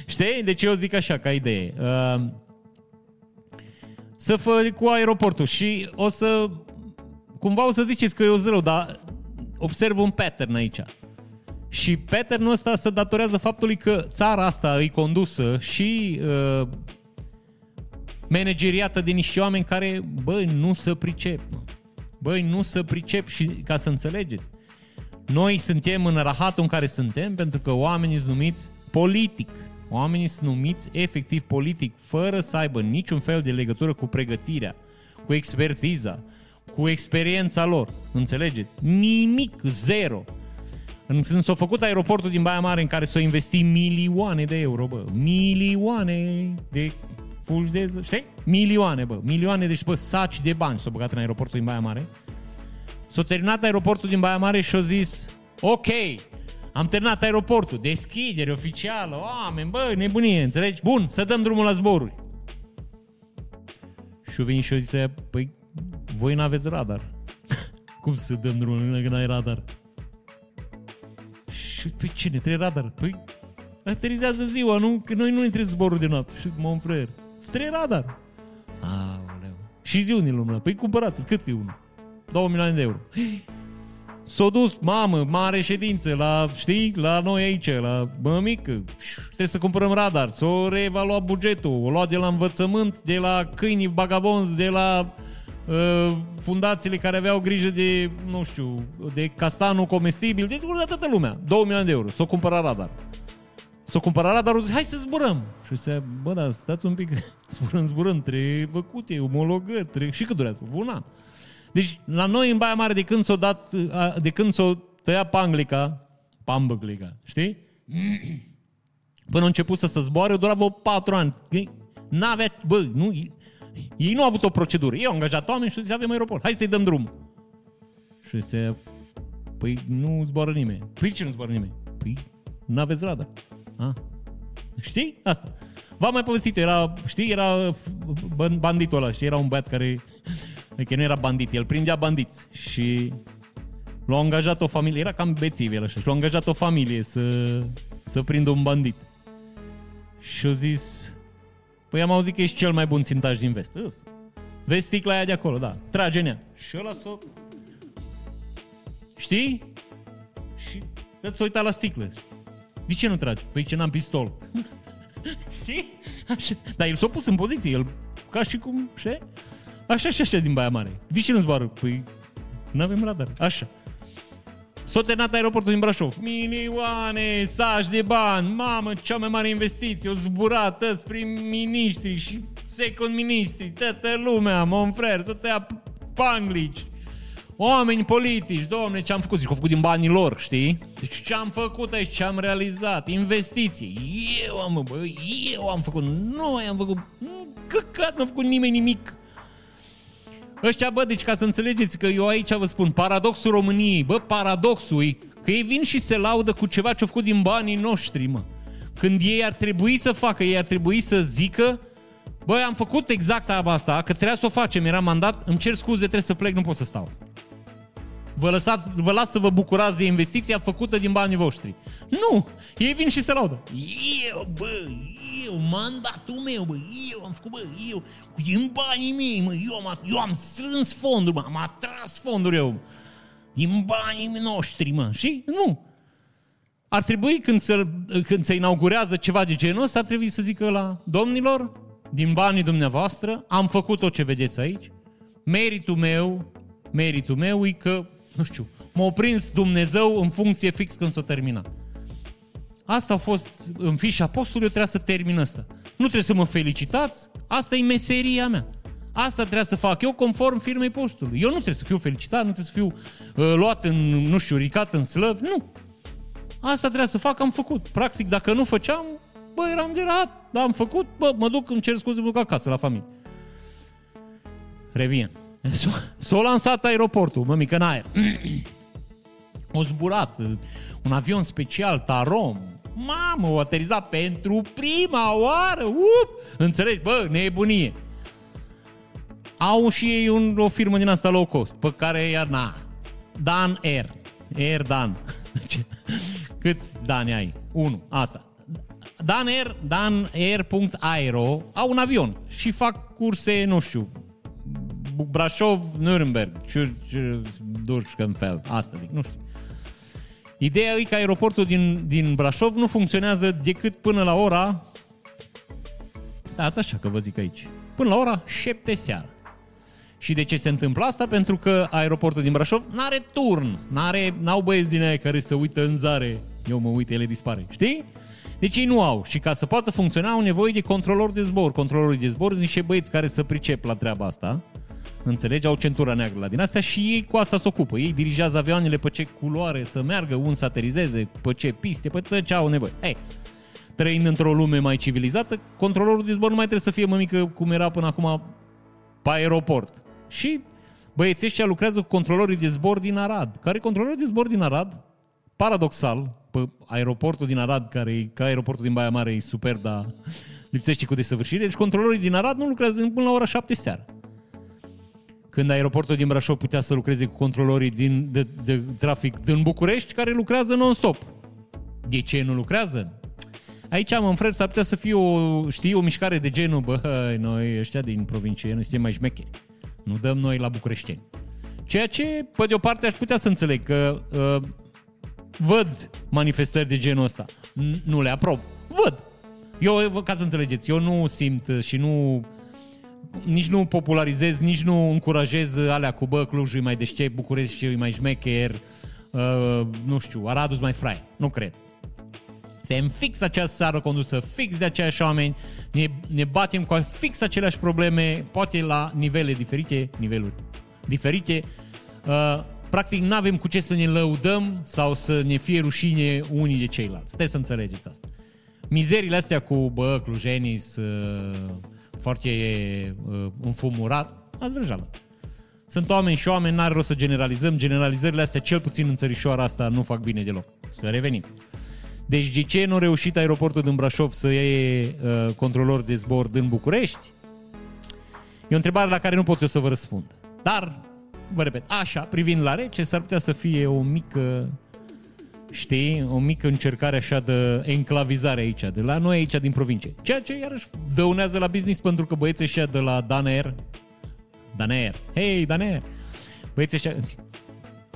Știi? Deci eu zic așa, ca idee. Uh, să fă cu aeroportul și o să... Cumva o să ziceți că e o zero, dar observ un pattern aici. Și patternul ăsta se datorează faptului că țara asta îi condusă și uh, manageriată de niște oameni care, băi, nu se pricep. Băi, nu se pricep și ca să înțelegeți. Noi suntem în rahatul în care suntem pentru că oamenii sunt numiți politic. Oamenii sunt numiți efectiv politic, fără să aibă niciun fel de legătură cu pregătirea, cu expertiza, cu experiența lor. Înțelegeți? Nimic, zero. Când s-a făcut aeroportul din Baia Mare în care s-au investit milioane de euro, bă, milioane de fugi de, știi? Milioane, bă, milioane, deci, bă, saci de bani s-au băgat în aeroportul din Baia Mare. S-a terminat aeroportul din Baia Mare și au zis, ok, am terminat aeroportul, deschidere oficială, oameni, bă, nebunie, înțelegi? Bun, să dăm drumul la zboruri. Și au venit și au zis, păi, voi n-aveți radar. Cum să dăm drumul când ai radar? Și, păi ce, ne trebuie radar? Păi, aterizează ziua, nu? Că noi nu intrăm zborul de noapte. Și, mă, frere, Trei radar. Aoleu. Și de unde l Păi cumpărați Cât e unul? 2 milioane de euro. S-a dus, mamă, mare ședință la, știi, la noi aici, la mică. Trebuie să cumpărăm radar. S-a reevaluat bugetul. O luat de la învățământ, de la câinii vagabonzi, de la uh, fundațiile care aveau grijă de, nu știu, de castanul comestibil, de toată lumea. 2 milioane de euro. S-a cumpărat radar. S-a cumpărat radarul, zice, hai să zburăm. Și se bă, da, stați un pic, zburăm, zburăm, trebuie făcute, omologări, trebuie... și cât durează? Un an. Deci, la noi în Baia Mare, de când s-o dat, de când s-o tăia panglica, pambăglica, știi? Până a început să se zboare, dura vreo patru ani. N-avea, bă, nu, ei nu au avut o procedură. Ei au angajat oameni și zis, avem aeroport, hai să-i dăm drum. Și se, păi nu zboară nimeni. Păi ce nu zboară nimeni? Păi n-aveți radar. A? Știi? Asta. V-am mai povestit, era, știi, era banditul ăla, știi, era un băiat care, că nu era bandit, el prindea bandiți și l-a angajat o familie, era cam bețiv el așa, și l-a angajat o familie să, să prindă un bandit. Și a zis, păi am auzit că ești cel mai bun țintaș din vest. Îs. Vezi sticla aia de acolo, da, trage în ea. Și ăla s-o... Știi? Și să uita la sticlă. De ce nu tragi? Păi ce n-am pistol. Știi? Așa. Dar el s-a pus în poziție, el ca și cum, știi? Așa și așa din Baia Mare. De ce nu zboară? Păi nu avem radar. Așa. S-a terminat aeroportul din Brașov. Milioane, saci de bani, mamă, cea mai mare investiție, o zburat toți prim-ministri și second ministri, toată lumea, mon frère, să tăia panglici, Oameni politici, domne, ce am făcut? Zic, au făcut din banii lor, știi? Deci ce am făcut aici, ce am realizat, investiții. Eu am, bă, eu am făcut, noi am făcut, căcat, n-a făcut nimeni nimic. Ăștia, bă, deci ca să înțelegeți că eu aici vă spun, paradoxul României, bă, paradoxul e că ei vin și se laudă cu ceva ce au făcut din banii noștri, mă. Când ei ar trebui să facă, ei ar trebui să zică, băi, am făcut exact asta, că trebuia să o facem, era mandat, îmi cer scuze, trebuie să plec, nu pot să stau. Vă, lăsați, vă las să vă bucurați de investiția făcută din banii voștri. Nu! Ei vin și se laudă. Eu, bă, eu, mandatul meu, bă, eu am făcut, bă, eu, din banii mei, mă, eu am, eu am strâns fonduri, mă, am atras fonduri eu. Din banii noștri, mă. Și nu. Ar trebui când se, când se inaugurează ceva de genul ăsta, ar trebui să zică la domnilor, din banii dumneavoastră, am făcut tot ce vedeți aici, meritul meu, meritul meu e că, nu știu, m-a prins Dumnezeu în funcție fix când s-a terminat. Asta a fost în fișa postului, eu trebuia să termin asta. Nu trebuie să mă felicitați, asta e meseria mea. Asta trebuie să fac eu conform firmei postului. Eu nu trebuie să fiu felicitat, nu trebuie să fiu uh, luat în, nu știu, ridicat în slăv, nu. Asta trebuie să fac, am făcut. Practic, dacă nu făceam, bă, eram de rat, dar am făcut, bă, mă duc, îmi cer scuze, mă duc acasă, la familie. Revin. S-a lansat aeroportul, mă, mică în aer. o zburat un avion special, Tarom. Mamă, o aterizat pentru prima oară. Up! Înțelegi? Bă, nebunie. Au și ei un, o firmă din asta low cost, pe care iar na. Dan Air. Air Dan. Câți Dani ai? Unu. Asta. Dan Air, Dan Air.aero au un avion și fac curse, nu știu, Brașov, Nürnberg, Durschkenfeld, asta zic, nu știu. Ideea e că aeroportul din, din Brașov nu funcționează decât până la ora... Da, așa că vă zic aici. Până la ora 7 seara. Și de ce se întâmplă asta? Pentru că aeroportul din Brașov n-are turn, n-are, n-au băieți din aia care să uită în zare. Eu mă uit, ele dispare. Știi? Deci ei nu au. Și ca să poată funcționa au nevoie de controlor de zbor. Controlorii de zbor sunt niște băieți care să pricep la treaba asta. Înțelegi? Au centura neagră la din astea și ei cu asta se ocupă. Ei dirigează avioanele pe ce culoare să meargă, un să aterizeze, pe ce piste, pe ce au nevoie. Ei, trăind într-o lume mai civilizată, controlorul de zbor nu mai trebuie să fie mămică cum era până acum pe aeroport. Și băieții ăștia lucrează cu controlorii de zbor din Arad. Care controlorii de zbor din Arad, paradoxal, pe aeroportul din Arad, care e ca aeroportul din Baia Mare, e superb, dar lipsește cu desăvârșire. Deci controlorii din Arad nu lucrează până la ora 7 seara. Când aeroportul din Brașov putea să lucreze cu controlorii din, de, de trafic din București, care lucrează non-stop. De ce nu lucrează? Aici, am frate, s-ar putea să fie o, știi, o mișcare de genul, bă, noi ăștia din provincie, noi suntem mai șmecheri. Nu dăm noi la bucureșteni. Ceea ce, pe de o parte, aș putea să înțeleg că uh, văd manifestări de genul ăsta. Nu le aprob. Văd. Eu, ca să înțelegeți, eu nu simt și nu nici nu popularizez, nici nu încurajez alea cu bă, Clujul e mai deștept, București e mai șmecher, uh, nu știu, Aradul mai frai. Nu cred. Suntem fix această țară condusă, fix de aceiași oameni, ne, ne batem cu fix aceleași probleme, poate la nivele diferite, niveluri diferite. Uh, practic nu avem cu ce să ne lăudăm sau să ne fie rușine unii de ceilalți. Trebuie să înțelegeți asta. Mizerile astea cu, bă, clujenii uh, foarte uh, înfumurat, ați vrăjală. Sunt oameni și oameni, n-are rost să generalizăm. Generalizările astea, cel puțin în țărișoara asta, nu fac bine deloc. Să revenim. Deci de ce nu a reușit aeroportul din Brașov să iei uh, controlor de zbor din București? E o întrebare la care nu pot eu să vă răspund. Dar, vă repet, așa, privind la rece, s-ar putea să fie o mică, știi, o mică încercare așa de enclavizare aici, de la noi aici din provincie. Ceea ce iarăși dăunează la business pentru că băieții ăștia de la Danair, Danair, hei, Danair, băieții ăștia,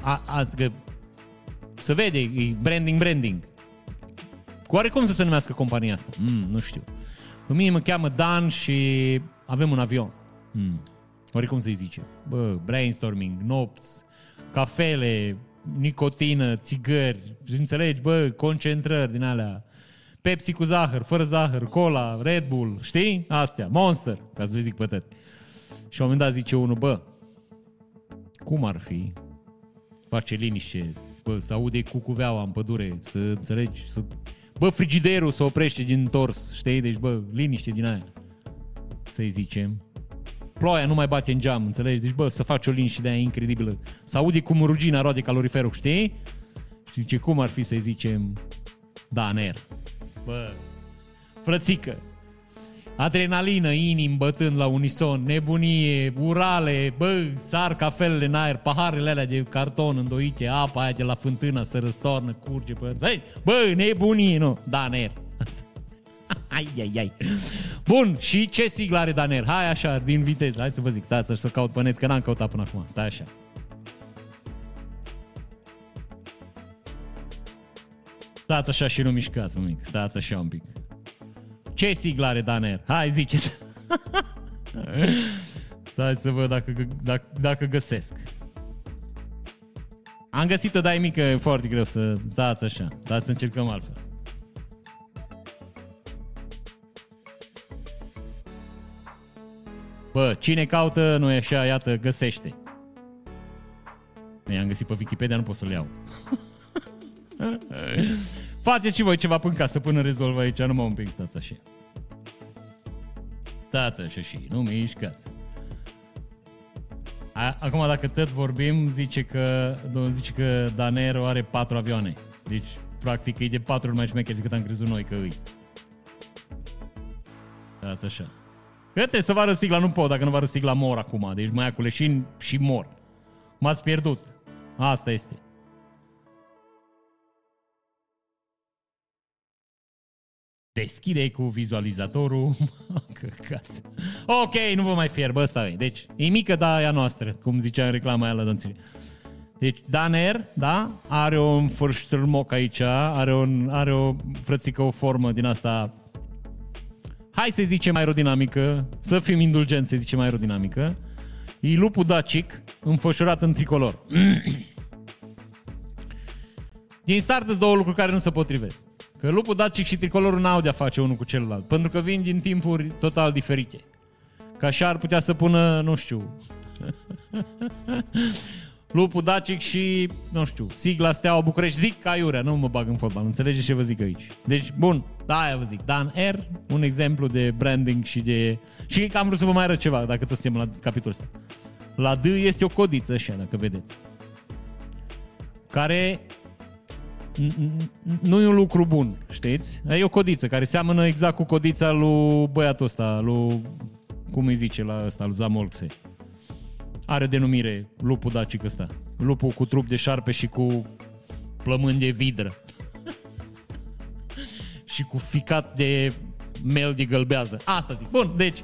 a, a, că, să vede, e branding, branding. Cu oare cum să se numească compania asta? Mm, nu știu. Pe mine mă cheamă Dan și avem un avion. Mm. Oare cum să-i zice? Bă, brainstorming, nopți, cafele, nicotină, țigări, înțelegi, bă, concentrări din alea. Pepsi cu zahăr, fără zahăr, cola, Red Bull, știi? Astea, Monster, ca să le zic pe tăti. Și la un moment dat zice unul, bă, cum ar fi? Face liniște, bă, să aude cucuveaua în pădure, să înțelegi, să... Bă, frigiderul să oprește din tors, știi? Deci, bă, liniște din aia. Să-i zicem ploaia nu mai bate în geam, înțelegi? Deci, bă, să faci o liniște de aia incredibilă. Să audi cum rugina roade caloriferul, știi? Și zice, cum ar fi să-i zicem Daner? Bă, frățică. adrenalină, inim bătând la unison, nebunie, urale, bă, sar cafelele în aer, paharele alea de carton îndoite, apa aia de la fântână să răstornă, curge pe Hai, bă, nebunie, nu, Daner. Ai, ai, ai. Bun, și ce siglă are Daner? Hai așa, din viteză, hai să vă zic, stați să caut pe net, că n-am căutat până acum, stai așa. Stați așa și nu mișcați, mic. Stați așa un pic. Ce siglă are Daner? Hai, ziceți. Stai să văd dacă, dacă, dacă găsesc. Am găsit-o, dar e mică, e foarte greu să dați așa. Dați să încercăm altfel. Bă, cine caută, nu e așa, iată, găsește. Mi-am găsit pe Wikipedia, nu pot să-l iau. Faceți și voi ceva până casă până rezolvă aici, nu mă un pic, stați așa. Stați așa și nu mișcați. Acum dacă tot vorbim, zice că, zice că Danero are patru avioane. Deci, practic, e de patru ori mai șmecher decât am crezut noi că îi. Stați așa. Că trebuie să vă sigla, nu pot, dacă nu vă sigla mor acum. Deci mai cu leșin și mor. M-ați pierdut. Asta este. Deschide cu vizualizatorul. ok, nu vă mai fierb, ăsta e. Deci, e mică, dar e a noastră, cum zicea în reclama aia la dănțile. Deci Daner, da, are un fărștârmoc aici, are, un, are o frățică, o formă din asta, hai să zicem aerodinamică, să fim indulgenți, să zicem aerodinamică. E lupul dacic, înfășurat în tricolor. Din start două lucruri care nu se potrivesc. Că lupul dacic și tricolorul n-au de-a face unul cu celălalt, pentru că vin din timpuri total diferite. Că așa ar putea să pună, nu știu, lupul dacic și, nu știu, sigla Steaua București. Zic ca iurea, nu mă bag în fotbal, înțelegeți ce vă zic aici. Deci, bun, da, aia vă zic. Dan R, un exemplu de branding și de... Și am vrut să vă mai arăt ceva, dacă tot suntem la capitolul ăsta. La D este o codiță așa, dacă vedeți. Care nu e un lucru bun, știți? E o codiță care seamănă exact cu codița lui băiatul ăsta, lui, cum îi zice la ăsta, lui Zamolxe. Are denumire lupul dacic ăsta. Lupul cu trup de șarpe și cu plămâni de vidră. și cu ficat de mel de gălbează. Asta zic. Bun, deci,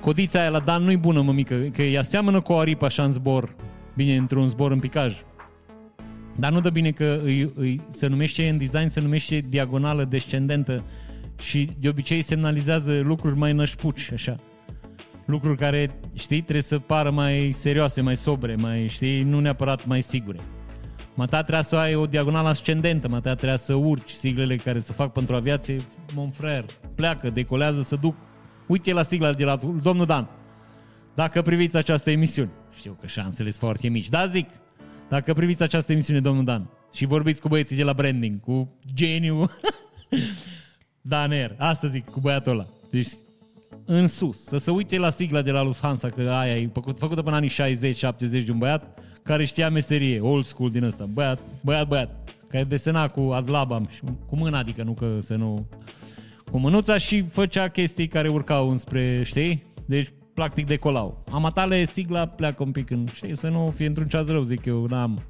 codița aia la Dan nu-i bună, mămică, că ea seamănă cu o aripă așa în zbor, bine, într-un zbor în picaj. Dar nu dă bine că îi, îi, se numește în design, se numește diagonală descendentă și de obicei semnalizează lucruri mai nășpuci, așa. Lucruri care, știi, trebuie să pară mai serioase, mai sobre, mai, știi, nu neapărat mai sigure. Mata trebuie să ai o diagonală ascendentă, mata trebuie să urci siglele care se fac pentru aviație, mon frère, pleacă, decolează, să duc. Uite la sigla de la domnul Dan. Dacă priviți această emisiune, știu că șansele sunt foarte mici, dar zic, dacă priviți această emisiune, domnul Dan, și vorbiți cu băieții de la branding, cu geniu Daner, asta zic, cu băiatul ăla. Deci, în sus, să se uite la sigla de la Lufthansa, că aia e făcut, făcută până anii 60-70 de un băiat care știa meserie, old school din ăsta, băiat, băiat, băiat, care desena cu adlaba, cu mâna, adică nu că să nu... Cu mânuța și făcea chestii care urcau înspre, știi? Deci practic decolau. Amatale, sigla pleacă un pic în, știi, să nu fie într-un ceas rău, zic eu, n-am...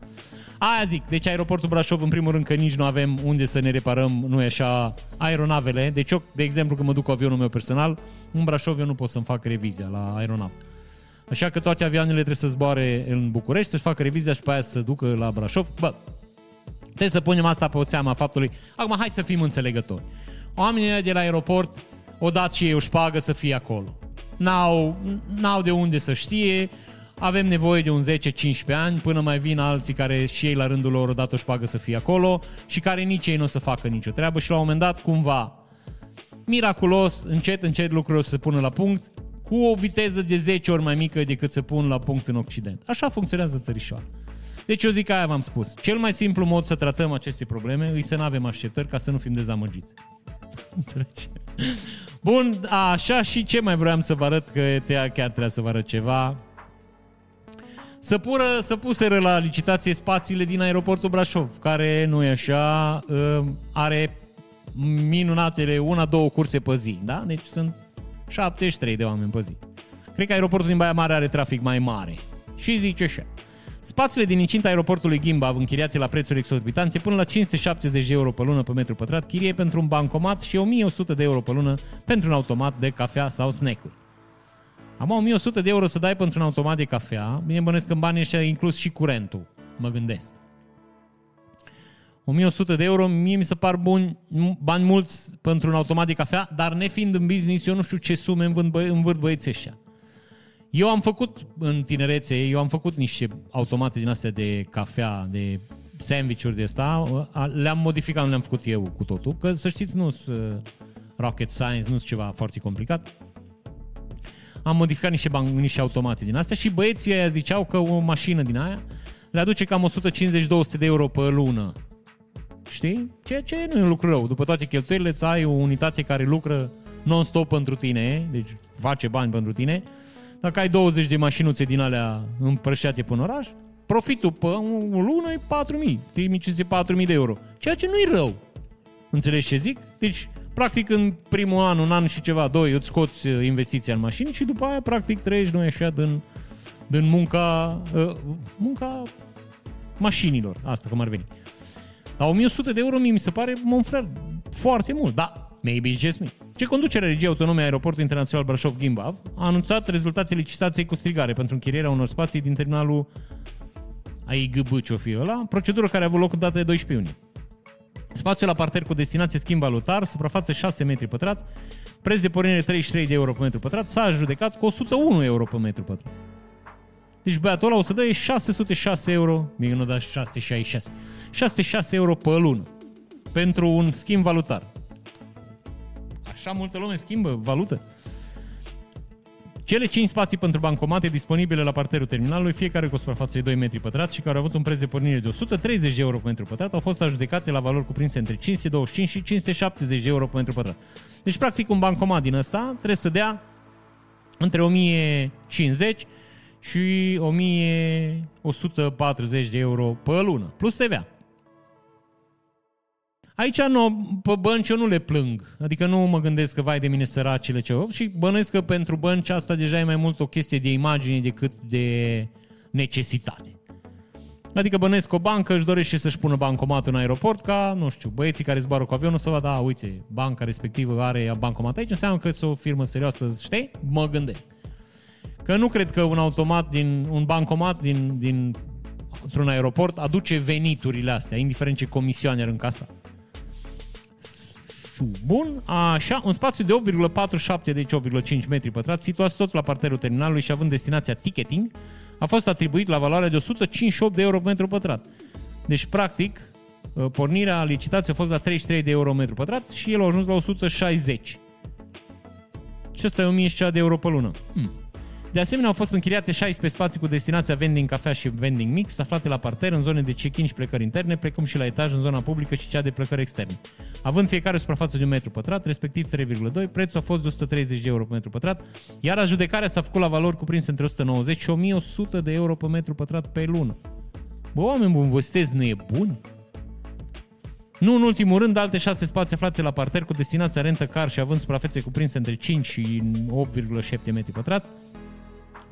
Aia zic, deci aeroportul Brașov, în primul rând că nici nu avem unde să ne reparăm, nu e așa, aeronavele. Deci eu, de exemplu, când mă duc cu avionul meu personal, în Brașov eu nu pot să-mi fac revizia la aeronav. Așa că toate avioanele trebuie să zboare în București, să-și facă revizia și pe aia să se ducă la Brașov. Bă, trebuie să punem asta pe seama faptului. Acum, hai să fim înțelegători. Oamenii de la aeroport o dat și ei o șpagă să fie acolo n-au, n-au de unde să știe, avem nevoie de un 10-15 ani până mai vin alții care și ei la rândul lor odată o șpagă să fie acolo și care nici ei nu o să facă nicio treabă și la un moment dat cumva miraculos, încet, încet lucrurile o să se pună la punct cu o viteză de 10 ori mai mică decât se pun la punct în Occident. Așa funcționează țărișoara. Deci eu zic că aia v-am spus. Cel mai simplu mod să tratăm aceste probleme e să nu avem așteptări ca să nu fim dezamăgiți. Înțelegi? Bun, așa și ce mai vreau să vă arăt, că chiar trebuia să vă arăt ceva. Să, pură, să puseră la licitație spațiile din aeroportul Brașov, care nu e așa, ă, are minunatele una, două curse pe zi, da? Deci sunt 73 de oameni pe zi. Cred că aeroportul din Baia Mare are trafic mai mare. Și zice așa. Spațiile din incinta aeroportului Gimbav închiriate la prețuri exorbitante până la 570 de euro pe lună pe metru pătrat, chirie pentru un bancomat și 1100 de euro pe lună pentru un automat de cafea sau snack-uri. Am 1100 de euro să dai pentru un automat de cafea, bine bănesc că în banii ăștia inclus și curentul, mă gândesc. 1100 de euro, mie mi se par buni, bani mulți pentru un automat de cafea, dar nefiind în business, eu nu știu ce sume învârt, bă, învârt băieții ăștia. Eu am făcut în tinerețe, eu am făcut niște automate din astea de cafea, de sandwich-uri de asta, le-am modificat, nu le-am făcut eu cu totul, că să știți, nu sunt rocket science, nu sunt ceva foarte complicat. Am modificat niște, ban- niște automate din astea și băieții aia ziceau că o mașină din aia le aduce cam 150-200 de euro pe lună. Știi? Ceea ce nu e un lucru rău. După toate cheltuielile, îți ai o unitate care lucră non-stop pentru tine, deci face bani pentru tine, dacă ai 20 de mașinuțe din alea împrăștiate până oraș, profitul pe o lună e 4.000, 3.500, 4.000 de euro. Ceea ce nu e rău. Înțelegi ce zic? Deci, practic, în primul an, un an și ceva, doi, îți scoți uh, investiția în mașini și după aia, practic, trăiești, nu așa, din, din munca, uh, munca mașinilor. Asta, cum ar veni. Dar 1100 de euro mie mi se pare, mă foarte mult. Da, maybe it's just me. Ce conducerea regiei autonome a aeroportului internațional Brașov-Gimbav a anunțat rezultatele licitației cu strigare pentru închirierea unor spații din terminalul AIGB, ce-o fi ăla, procedură care a avut loc în data de 12 iunie. Spațiul la parter cu destinație schimb valutar, suprafață 6 metri pătrați, preț de pornire 33 de euro pe metru pătrat, s-a judecat cu 101 euro pe metru pătrat. Deci băiatul ăla o să dă 606 euro, mie nu da 666, 606 euro pe lună pentru un schimb valutar așa multă lume schimbă valută. Cele 5 spații pentru bancomate disponibile la parterul terminalului, fiecare cu o suprafață de 2 metri pătrați și care au avut un preț de pornire de 130 de euro pe metru pătrat, au fost adjudecate la valori cuprinse între 525 și 570 de euro pe metru pătrat. Deci, practic, un bancomat din ăsta trebuie să dea între 1050 și 1140 de euro pe lună, plus TVA. Aici nu, pe bănci eu nu le plâng. Adică nu mă gândesc că vai de mine săracile ce și bănuiesc că pentru bănci asta deja e mai mult o chestie de imagine decât de necesitate. Adică bănuiesc o bancă își dorește să-și pună bancomatul în aeroport ca, nu știu, băieții care zboară cu avionul să vadă, a, uite, banca respectivă are bancomat aici, înseamnă că este o firmă serioasă, știi? Mă gândesc. Că nu cred că un automat din, un bancomat din, din într-un aeroport aduce veniturile astea, indiferent ce comisioane ar încasa. Bun, așa, un spațiu de 8,47, deci 8,5 metri pătrați, situat tot la parterul terminalului și având destinația ticketing, a fost atribuit la valoare de 158 de euro metru pătrat. Deci, practic, ă, pornirea licitației a fost la 33 de euro metru pătrat și el a ajuns la 160. Și ăsta e 1000 de euro pe lună. Hmm. De asemenea, au fost închiriate 16 spații cu destinația vending cafea și vending mix, aflate la parter în zone de check-in și plecări interne, precum și la etaj în zona publică și cea de plecări externe. Având fiecare suprafață de un metru pătrat, respectiv 3,2, prețul a fost de 130 de euro pe metru pătrat, iar adjudecarea s-a făcut la valori cuprinse între 190 și 1100 de euro pe metru pătrat pe lună. Bă, oameni buni, vă sunteți nebuni? Nu în ultimul rând, alte șase spații aflate la parter cu destinația rentă car și având suprafețe cuprinse între 5 și 8,7 metri pătrați,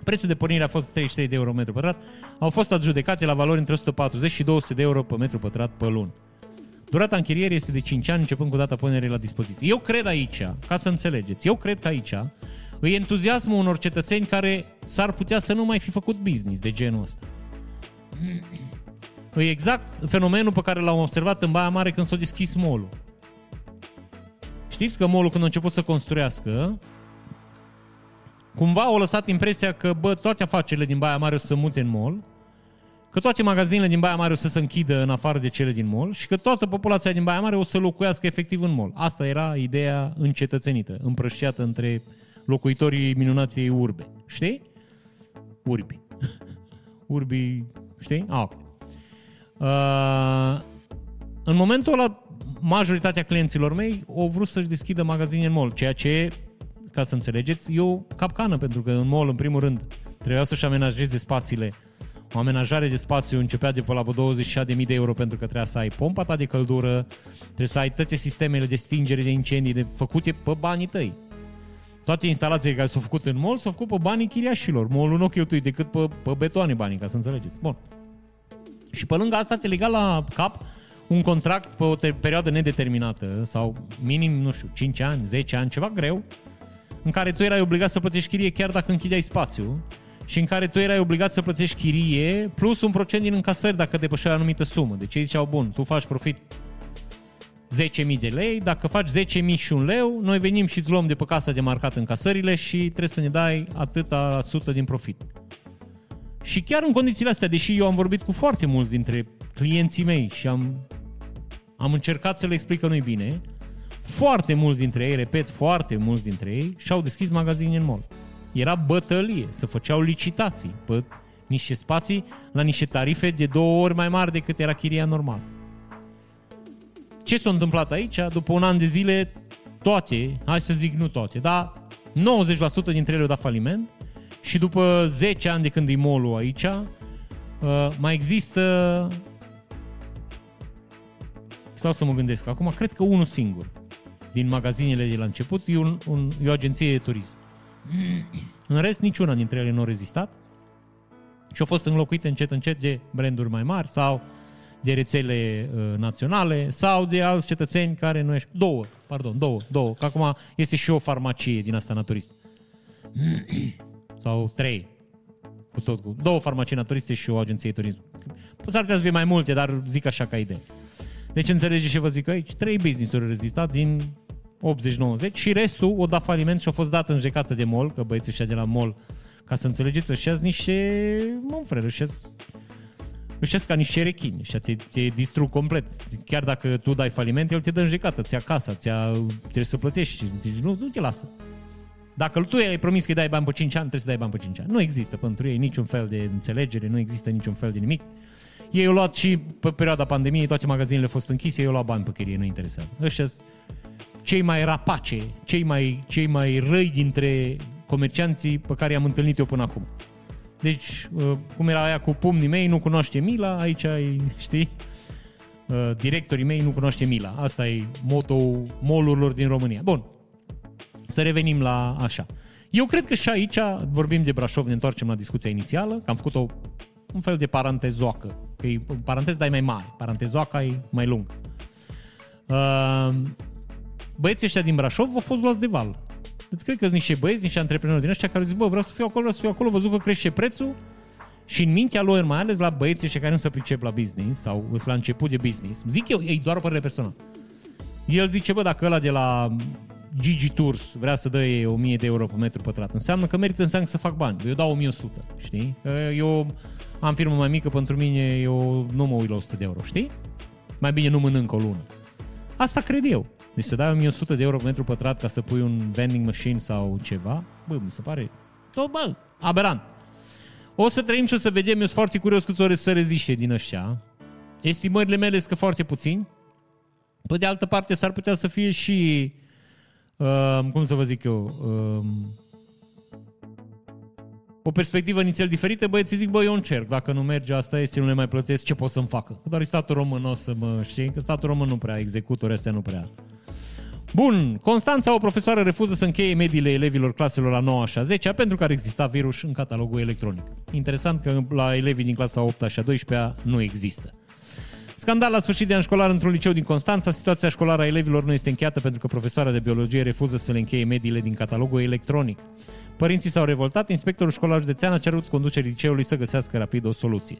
Prețul de pornire a fost 33 de euro metru pătrat. Au fost adjudecate la valori între 140 și 200 de euro pe metru pătrat pe lună. Durata închirierii este de 5 ani, începând cu data punerii la dispoziție. Eu cred aici, ca să înțelegeți, eu cred că aici îi entuziasmul unor cetățeni care s-ar putea să nu mai fi făcut business de genul ăsta. E exact fenomenul pe care l-am observat în Baia Mare când s-a deschis molul. Știți că molul când a început să construiască, cumva au lăsat impresia că, bă, toate afacerile din Baia Mare o să se mute în mall, că toate magazinele din Baia Mare o să se închidă în afară de cele din mall și că toată populația din Baia Mare o să locuiască efectiv în mall. Asta era ideea încetățenită, împrăștiată între locuitorii minunatei urbe. Știi? Urbi. Urbi, știi? Ah, okay. uh, în momentul ăla, majoritatea clienților mei au vrut să-și deschidă magazine în mall, ceea ce ca să înțelegeți, e o capcană, pentru că în mall, în primul rând, trebuia să-și amenajeze spațiile. O amenajare de spațiu începea de pe la 26.000 de euro pentru că trebuia să ai pompa ta de căldură, trebuie să ai toate sistemele de stingere de incendii de făcute pe banii tăi. Toate instalațiile care s-au făcut în mall s-au făcut pe banii chiriașilor. Mall nu cheltui decât pe, pe betoane banii, ca să înțelegeți. Bun. Și pe lângă asta te lega la cap un contract pe o te- perioadă nedeterminată sau minim, nu știu, 5 ani, 10 ani, ceva greu, în care tu erai obligat să plătești chirie chiar dacă închideai spațiu și în care tu erai obligat să plătești chirie plus un procent din încasări dacă depășeai o anumită sumă. Deci ei ziceau, bun, tu faci profit 10.000 de lei, dacă faci 10.000 și un leu, noi venim și îți luăm de pe casa de marcat încasările și trebuie să ne dai atâta sută din profit. Și chiar în condițiile astea, deși eu am vorbit cu foarte mulți dintre clienții mei și am, am încercat să le explic că nu-i bine, foarte mulți dintre ei, repet, foarte mulți dintre ei, și-au deschis magazine în mall. Era bătălie, să făceau licitații pe niște spații la niște tarife de două ori mai mari decât era chiria normal. Ce s-a întâmplat aici? După un an de zile, toate, hai să zic nu toate, dar 90% dintre ele au dat faliment și după 10 ani de când e mall aici, uh, mai există stau să mă gândesc acum, cred că unul singur din magazinele de la început e, un, un, e o agenție de turism. În rest, niciuna dintre ele nu a rezistat și au fost înlocuite încet încet de branduri mai mari sau de rețele uh, naționale sau de alți cetățeni care nu ești... Două, pardon, două, două, că acum este și o farmacie din asta naturist. sau trei, cu tot cu două farmacii naturiste și o agenție de turism. S-ar putea să fie mai multe, dar zic așa ca idee. Deci înțelegeți ce vă zic aici? Trei business-uri au rezistat din 80-90 și restul o dat faliment și a fost dat în jecată de mall, că băieții ăștia de la mall, ca să înțelegeți, ăștia niște, mă frere, ăștia ăștia ca niște rechini, ăștia te, te distrug complet. Chiar dacă tu dai faliment, el te dă în jecată, ți-a casa, ți-a, trebuie să plătești, deci nu, nu te lasă. Dacă tu ai promis că îi dai bani pe 5 ani, trebuie să dai bani pe 5 ani. Nu există pentru ei niciun fel de înțelegere, nu există niciun fel de nimic. Ei au luat și pe perioada pandemiei, toate magazinele au fost închise, ei au luat bani pe chirie, nu interesează. Ăștia cei mai rapace, cei mai, cei mai răi dintre comercianții pe care i-am întâlnit eu până acum. Deci, uh, cum era aia cu pumnii mei, nu cunoaște mila, aici ai, știi? Uh, directorii mei nu cunoaște mila. Asta e moto molurilor din România. Bun, să revenim la așa. Eu cred că și aici, vorbim de Brașov, ne întoarcem la discuția inițială, că am făcut o, un fel de parantezoacă. Că e parantez, dar e mai mare. Parantezoaca e mai lung. Uh, băieții ăștia din Brașov au fost luați de val. Deci cred că sunt niște băieți, niște antreprenori din ăștia care zic, bă, vreau să fiu acolo, vreau să fiu acolo, văzut că crește prețul și în mintea lor, mai ales la băieții ăștia care nu se pricep la business sau sunt la început de business, zic eu, e doar o părere personală. El zice, bă, dacă ăla de la Gigi Tours vrea să dă 1000 de euro pe metru pătrat, înseamnă că merită înseamnă să fac bani. Eu dau 1100, știi? Eu am firmă mai mică, pentru mine eu nu mă uit la 100 de euro, știi? Mai bine nu mănânc o lună. Asta cred eu. Deci să dai 1100 de euro pe metru pătrat ca să pui un vending machine sau ceva, bă, mi se pare, tot, bă, aberant. O să trăim și o să vedem, eu sunt foarte curios câți ore să reziste din ăștia. Estimările mele sunt că foarte puțini. Pe de altă parte, s-ar putea să fie și, uh, cum să vă zic eu, uh, o perspectivă inițial diferită, băieții zic, bă, eu încerc, dacă nu merge, asta este, nu le mai plătesc, ce pot să-mi facă? Doar statul român o să mă știi, că statul român nu prea, executori astea nu prea. Bun, Constanța, o profesoară, refuză să încheie mediile elevilor claselor la 9 și a 10 pentru că ar exista virus în catalogul electronic. Interesant că la elevii din clasa 8 și a 12 nu există. Scandal la sfârșit de an școlar într-un liceu din Constanța. Situația școlară a elevilor nu este încheiată pentru că profesoara de biologie refuză să le încheie mediile din catalogul electronic. Părinții s-au revoltat, inspectorul școlar județean a cerut conducerii liceului să găsească rapid o soluție.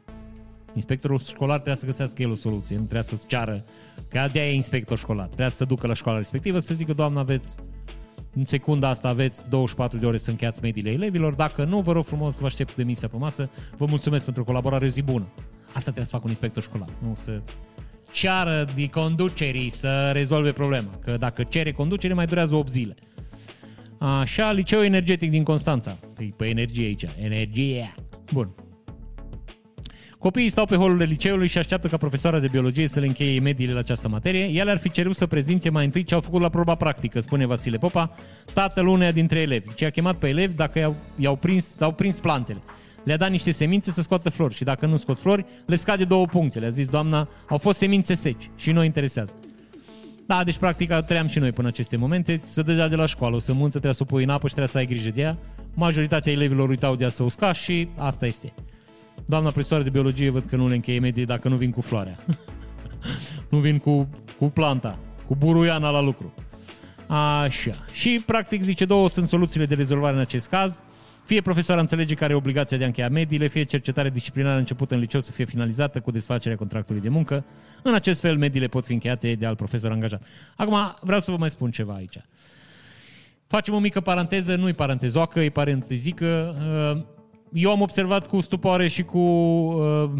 Inspectorul școlar trebuie să găsească el o soluție, nu trebuie să-ți ceară, că de e inspector școlar. Trebuie să se ducă la școala respectivă să zică, doamnă, aveți în secunda asta aveți 24 de ore să încheiați mediile elevilor. Dacă nu, vă rog frumos să vă aștept demisia pe masă. Vă mulțumesc pentru colaborare, zi bună. Asta trebuie să facă un inspector școlar, nu să ceară de conducerii să rezolve problema. Că dacă cere conducere, mai durează 8 zile. Așa, liceu energetic din Constanța. Păi, pe energie aici. Energie. Bun. Copiii stau pe holurile liceului și așteaptă ca profesoara de biologie să le încheie mediile la această materie. El ar fi cerut să prezinte mai întâi ce au făcut la proba practică, spune Vasile Popa, tatăl uneia dintre elevi. Ce a chemat pe elevi dacă i-au, i-au prins, au prins plantele. Le-a dat niște semințe să scoată flori și dacă nu scot flori, le scade două puncte. Le-a zis doamna, au fost semințe seci și nu interesează. Da, deci practic trăiam și noi până aceste momente, să dădea de la școală, o sămânță trebuie să o pui în apă și trebuie să ai grijă de ea. Majoritatea elevilor uitau de a să usca și asta este. Doamna profesoară de biologie văd că nu le încheie medie dacă nu vin cu floarea. nu vin cu, cu planta, cu buruiana la lucru. Așa. Și practic zice două sunt soluțiile de rezolvare în acest caz. Fie profesoara înțelege care e obligația de a încheia mediile, fie cercetare disciplinară începută în liceu să fie finalizată cu desfacerea contractului de muncă. În acest fel, mediile pot fi încheiate de alt profesor angajat. Acum, vreau să vă mai spun ceva aici. Facem o mică paranteză, nu-i parentezoacă, e parentezică. Uh, eu am observat cu stupoare și cu uh,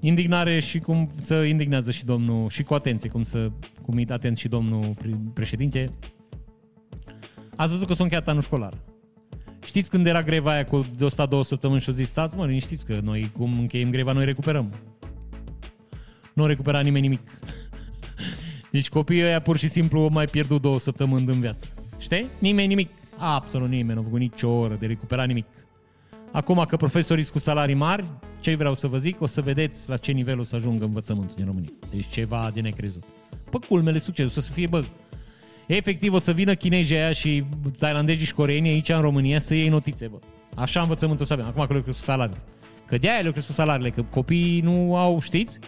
indignare și cum să indignează și domnul, și cu atenție, cum să, cum e atent și domnul președinte. Ați văzut că s-a încheiat anul școlar. Știți când era greva aia cu de 102 săptămâni și o zis, stați mă, știți că noi cum încheiem greva, noi recuperăm. Nu recupera nimeni nimic. Deci copiii ăia pur și simplu au mai pierdut două săptămâni în viață. Știi? Nimeni nimic. Absolut nimeni nu a făcut nicio oră de recupera nimic. Acum că profesorii sunt cu salarii mari, ce vreau să vă zic, o să vedeți la ce nivel o să ajungă învățământul din România. Deci ceva de necrezut. Pe culmele succes, o să fie, bă, efectiv o să vină chinezii aia și tailandezii și coreenii aici în România să iei notițe, bă. Așa învățământul să avem. Acum că le crescut salariile. Că de aia le crescut salariile, că copiii nu au, știți?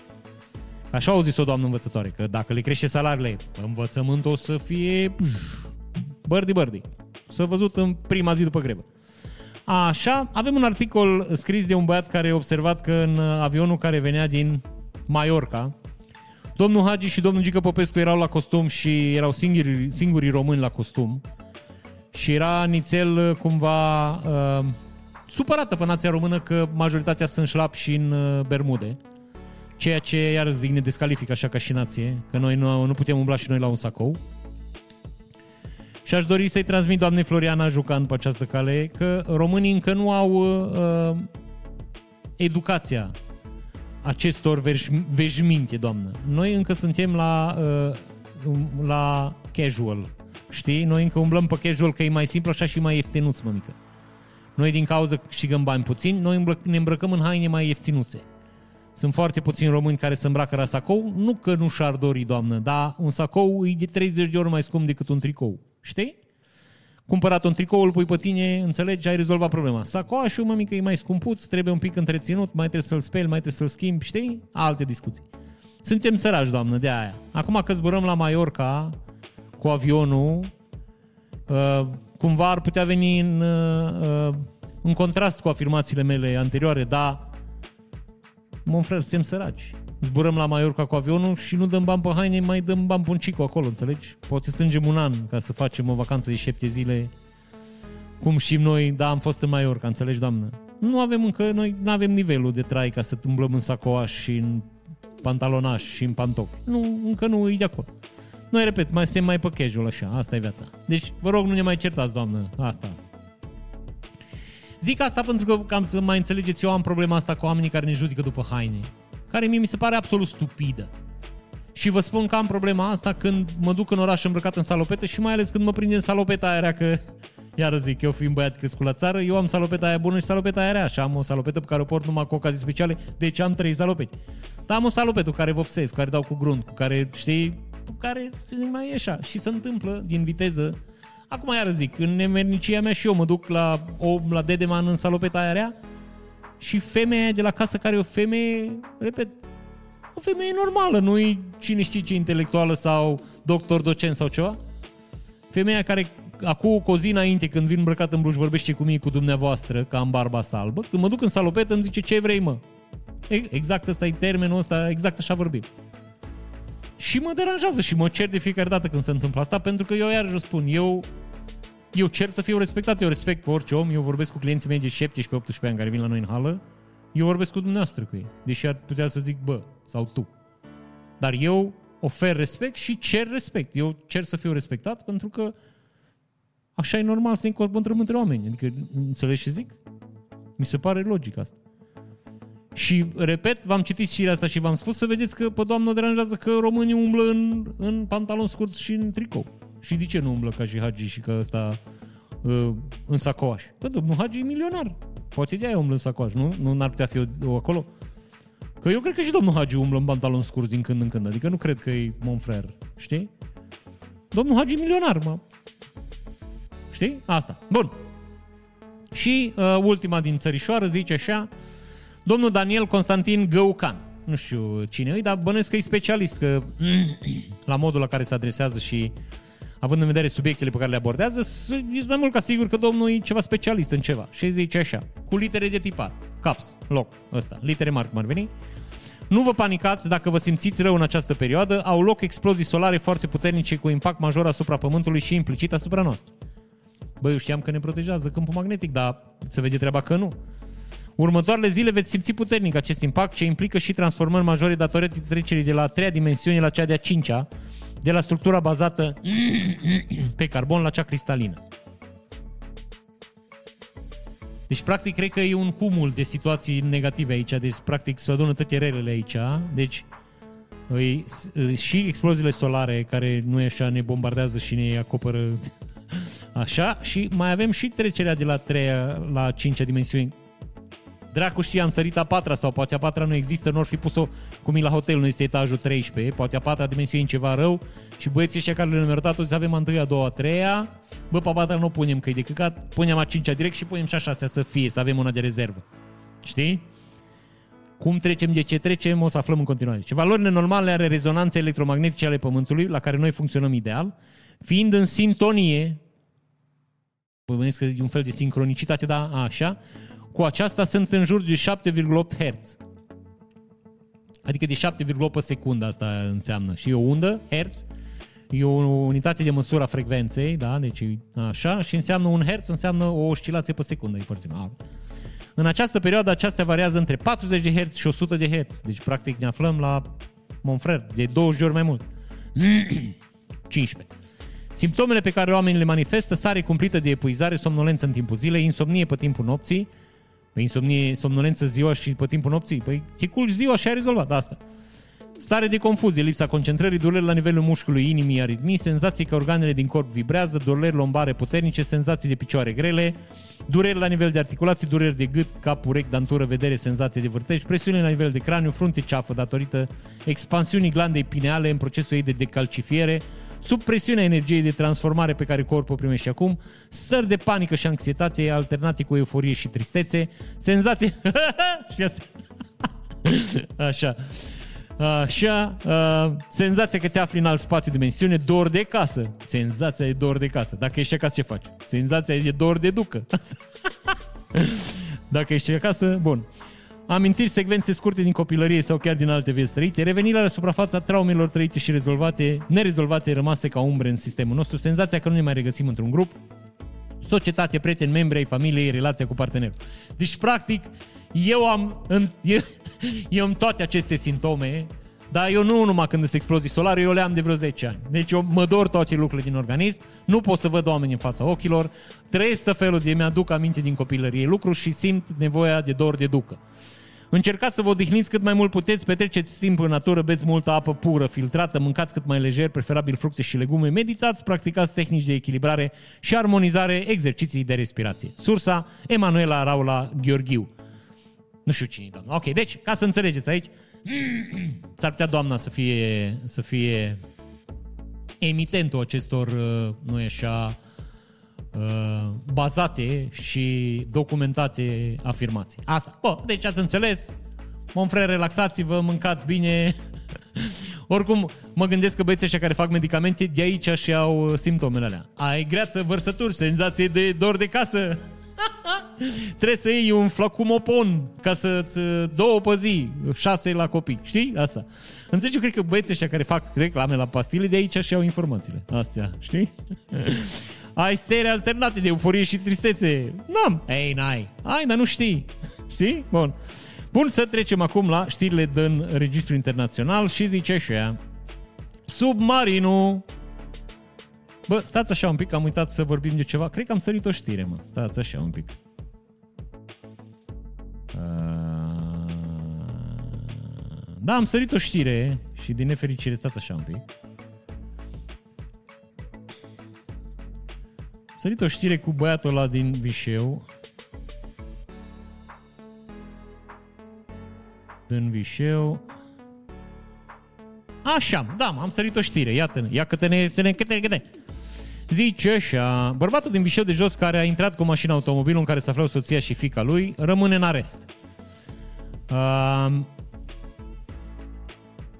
Așa au zis o doamnă învățătoare, că dacă le crește salariile, învățământul o să fie bărdi bărdi. S-a văzut în prima zi după grevă. Așa, avem un articol scris de un băiat care a observat că în avionul care venea din Mallorca, domnul Hagi și domnul Gică Popescu erau la costum și erau singuri, singurii români la costum și era nițel cumva uh, supărată pe nația română că majoritatea sunt șlap și în uh, bermude. Ceea ce, iar zic, ne descalifică așa ca și nație, că noi nu, nu putem umbla și noi la un sacou. Și aș dori să-i transmit doamnei Floriana Jucan pe această cale că românii încă nu au uh, educația acestor veșminte, doamnă. Noi încă suntem la, uh, la casual, știi? Noi încă umblăm pe casual că e mai simplu așa și mai ieftinuț, mămică. Noi din cauza că câștigăm bani puțini, noi ne îmbrăcăm în haine mai ieftinuțe. Sunt foarte puțini români care se îmbracă la sacou, nu că nu și-ar dori, doamnă, dar un sacou e de 30 de ori mai scump decât un tricou. Știi? Cumpărat un tricou, îl pui pe tine, înțelegi, ai rezolvat problema. Sacoașul, mă mică, e mai scumpuț, trebuie un pic întreținut, mai trebuie să-l speli, mai trebuie să-l schimbi, știi? Alte discuții. Suntem sărași, doamnă, de aia. Acum că zburăm la Mallorca cu avionul, uh, cumva ar putea veni în, uh, uh în contrast cu afirmațiile mele anterioare, dar, mă frate, suntem săraci zburăm la Mallorca cu avionul și nu dăm bani pe haine, mai dăm bani pe un cico acolo, înțelegi? Poate strângem un an ca să facem o vacanță de șapte zile, cum și noi, da, am fost în Mallorca, înțelegi, doamnă? Nu avem încă, noi nu avem nivelul de trai ca să umblăm în sacoaș și în pantalonaș și în pantofi. Nu, încă nu e de acolo. Noi, repet, mai suntem mai pe casual așa, asta e viața. Deci, vă rog, nu ne mai certați, doamnă, asta. Zic asta pentru că, cam să mai înțelegeți, eu am problema asta cu oamenii care ne judică după haine care mie mi se pare absolut stupidă. Și vă spun că am problema asta când mă duc în oraș îmbrăcat în salopete și mai ales când mă prind în salopeta aia rea că, iar zic, eu fiind băiat crescut la țară, eu am salopeta aia bună și salopeta aia rea și am o salopetă pe care o port numai cu ocazii speciale, deci am trei salopeti. Dar am o salopetă cu care vopsesc, cu care dau cu grunt, cu care, știi, cu care mai e așa. Și se întâmplă din viteză. Acum iar zic, în nemernicia mea și eu mă duc la, o, la Dedeman în salopeta aia rea, și femeia de la casă care e o femeie, repet, o femeie normală, nu e cine știe ce intelectuală sau doctor, docent sau ceva. Femeia care acum cu o zi înainte când vin îmbrăcat în bluș vorbește cu mine, cu dumneavoastră, ca am barba asta albă, când mă duc în salopetă îmi zice ce vrei mă. Exact ăsta e termenul ăsta, exact așa vorbim. Și mă deranjează și mă cer de fiecare dată când se întâmplă asta, pentru că eu iarăși spun, eu eu cer să fiu respectat, eu respect pe orice om, eu vorbesc cu clienții mei de 17-18 ani care vin la noi în hală, eu vorbesc cu dumneavoastră cu ei, deși ar putea să zic bă sau tu. Dar eu ofer respect și cer respect. Eu cer să fiu respectat pentru că așa e normal să ne încontrăm între oameni. Adică, înțelegi ce zic? Mi se pare logic asta. Și, repet, v-am citit și asta și v-am spus să vedeți că pe doamnă deranjează că românii umblă în, în pantalon scurt și în tricou. Și de ce nu umblă ca și Hagi și că ăsta uh, în sacoaș? Păi, domnul Hagi e milionar. Poate de aia umblă în sacoaș, nu? Nu n-ar putea fi o, o acolo? Că eu cred că și domnul Hagi umblă în pantalon scurs din când în când. Adică nu cred că e mon frère, știi? Domnul Hagi milionar, mă. Știi? Asta. Bun. Și uh, ultima din țărișoară zice așa, domnul Daniel Constantin Găucan. Nu știu cine e, dar bănuiesc că e specialist, că la modul la care se adresează și având în vedere subiectele pe care le abordează, e mai mult ca sigur că domnul e ceva specialist în ceva. Și zice așa, cu litere de tipar, caps, loc, ăsta, litere mari cum ar veni, nu vă panicați dacă vă simțiți rău în această perioadă, au loc explozii solare foarte puternice cu impact major asupra Pământului și implicit asupra noastră. Băi, eu știam că ne protejează câmpul magnetic, dar se vede treaba că nu. Următoarele zile veți simți puternic acest impact ce implică și transformări majore datorate trecerii de la a treia dimensiune la cea de-a cincea, de la structura bazată pe carbon la cea cristalină. Deci, practic, cred că e un cumul de situații negative aici. Deci, practic, se adună toate relele aici. Deci, îi, și exploziile solare, care nu e așa, ne bombardează și ne acoperă așa, și mai avem și trecerea de la 3 la 5 dimensiune, Dracu știe, am sărit a patra sau poate a patra nu există, nu ar fi pus-o cum e la hotel, nu este etajul 13, poate a patra dimensiune ceva rău și băieții ăștia care le-au numerotat o să avem a întâia, a doua, a treia, bă, pe a patra nu punem că e de căcat, punem a cincea direct și punem și a șasea să fie, să avem una de rezervă. Știi? Cum trecem, de ce trecem, o să aflăm în continuare. Ce valorile normale are rezonanțe electromagnetice ale Pământului, la care noi funcționăm ideal, fiind în sintonie, vă că e un fel de sincronicitate, da, așa, cu aceasta sunt în jur de 7,8 Hz. Adică de 7,8 secundă asta înseamnă. Și o undă, Hz, e o unitate de măsură a frecvenței, da? Deci așa, și înseamnă un Hz, înseamnă o oscilație pe secundă, e foarte mare. În această perioadă aceasta variază între 40 de Hz și 100 de Hz. Deci practic ne aflăm la Monfrer, de 20 de ori mai mult. 15. Simptomele pe care oamenii le manifestă, sare cumplită de epuizare, somnolență în timpul zilei, insomnie pe timpul nopții, Păi insomnie, somnolență ziua și pe timpul nopții? Păi te culci ziua și ai rezolvat asta. Stare de confuzie, lipsa concentrării, dureri la nivelul mușchiului inimii, aritmii, senzații că organele din corp vibrează, dureri lombare puternice, senzații de picioare grele, dureri la nivel de articulații, dureri de gât, cap, urechi, dantură, vedere, senzații de vârtej, presiune la nivel de craniu, frunte ceafă datorită expansiunii glandei pineale în procesul ei de decalcifiere, sub presiunea energiei de transformare pe care corpul primește acum, stări de panică și anxietate alternate cu euforie și tristețe, senzații... Așa. Așa, uh, senzația că te afli în alt spațiu dimensiune, dor de casă. Senzația e dor de casă. Dacă ești acasă, ce faci? Senzația e dor de ducă. Dacă ești acasă, bun amintiri, secvențe scurte din copilărie sau chiar din alte vieți trăite, revenirea la suprafața traumelor trăite și rezolvate, nerezolvate, rămase ca umbre în sistemul nostru, senzația că nu ne mai regăsim într-un grup, societate, prieteni, membri ai familiei, relația cu partenerul. Deci, practic, eu am, în, eu, eu am toate aceste simptome, dar eu nu numai când sunt explozii solare, eu le am de vreo 10 ani. Deci eu mă dor toate lucrurile din organism, nu pot să văd oameni în fața ochilor, trăiesc felul de mi-aduc aminte din copilărie lucruri și simt nevoia de dor de ducă. Încercați să vă odihniți cât mai mult puteți, petreceți timp în natură, beți multă apă pură, filtrată, mâncați cât mai lejer, preferabil fructe și legume, meditați, practicați tehnici de echilibrare și armonizare, exerciții de respirație. Sursa Emanuela Raula Gheorghiu. Nu știu cine doamna. Ok, deci, ca să înțelegeți aici, s-ar putea doamna să fie, să fie emitentul acestor, uh, nu e așa, Uh, bazate și documentate afirmații. Asta. Bă, deci ați înțeles? Monfre, relaxați-vă, mâncați bine. Oricum, mă gândesc că băieții ăștia care fac medicamente, de aici și au simptomele alea. Ai greață, vărsături, senzație de dor de casă. Trebuie să iei un flacumopon ca să-ți două pe zi, șase la copii. Știi? Asta. Înțelegi? Eu cred că băieții ăștia care fac reclame la pastile, de aici și au informațiile. Astea, știi? ai stări alternate de euforie și tristețe. N-am. Ei, n-ai. Ai, dar nu știi. Știi? Bun. Bun, să trecem acum la știrile din registru internațional și zice așa. Submarinul Bă, stați așa un pic, am uitat să vorbim de ceva. Cred că am sărit o știre, mă. Stați așa un pic. Uh, da, am sărit o știre și din nefericire, stați așa un pic. Sărit o știre cu băiatul ăla din Vișeu. Din Vișeu. Așa, da, am sărit o știre, iată-ne, ia câte-ne, câte-ne, câte-ne, câte Zice așa, bărbatul din Vișeu de jos care a intrat cu mașina automobilul în care se aflau soția și fica lui, rămâne în arest. Uh,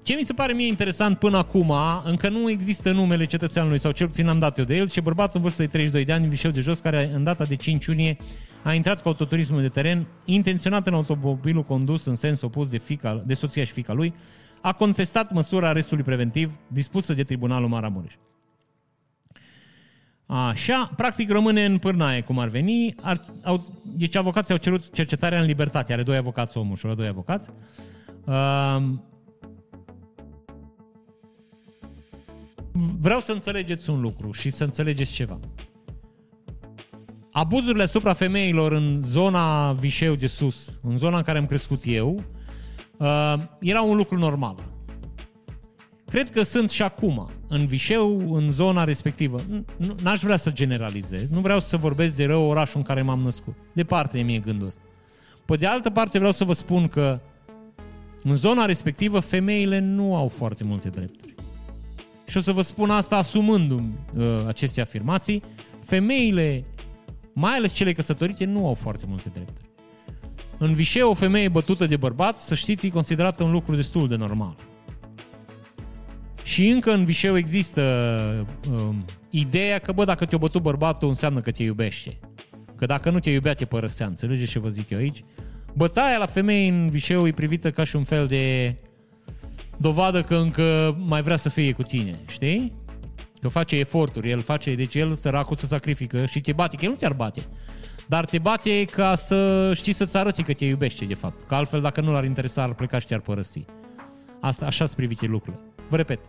ce mi se pare mie interesant până acum, încă nu există numele cetățeanului, sau cel puțin am dat eu de el, și bărbatul în vârstă de 32 de ani, în Vișeu de Jos, care în data de 5 iunie a intrat cu autoturismul de teren, intenționat în automobilul condus în sens opus de, fica, de soția și fica lui, a contestat măsura arestului preventiv dispusă de Tribunalul Maramureș. Așa, practic rămâne în pârnaie, cum ar veni. Ar, au, deci avocații au cerut cercetarea în libertate. Are doi avocați omul și doi avocați. Uh, vreau să înțelegeți un lucru și să înțelegeți ceva. Abuzurile asupra femeilor în zona Vișeu de sus, în zona în care am crescut eu, uh, era un lucru normal. Cred că sunt și acum, în Vișeu, în zona respectivă. N-aș vrea să generalizez, nu vreau să vorbesc de rău orașul în care m-am născut. Departe de mie gândul ăsta. Pe de altă parte vreau să vă spun că în zona respectivă femeile nu au foarte multe drepturi. Și o să vă spun asta asumându-mi uh, aceste afirmații. Femeile, mai ales cele căsătorite, nu au foarte multe drepturi. În Vișeu, o femeie bătută de bărbat, să știți, e considerată un lucru destul de normal. Și încă în Vișeu există um, ideea că, bă, dacă te-a bătut bărbatul, înseamnă că te iubește. Că dacă nu te iubea, te părăsea. Înțelegeți ce vă zic eu aici? Bătaia la femei în Vișeu e privită ca și un fel de dovadă că încă mai vrea să fie cu tine, știi? Că face eforturi, el face, deci el săracul să sacrifică și te bate, că el nu te-ar bate. Dar te bate ca să știi să-ți arăți că te iubește, de fapt. Că altfel, dacă nu l-ar interesa, ar pleca și te-ar părăsi. Asta, așa sunt privite lucrurile. Vă repet,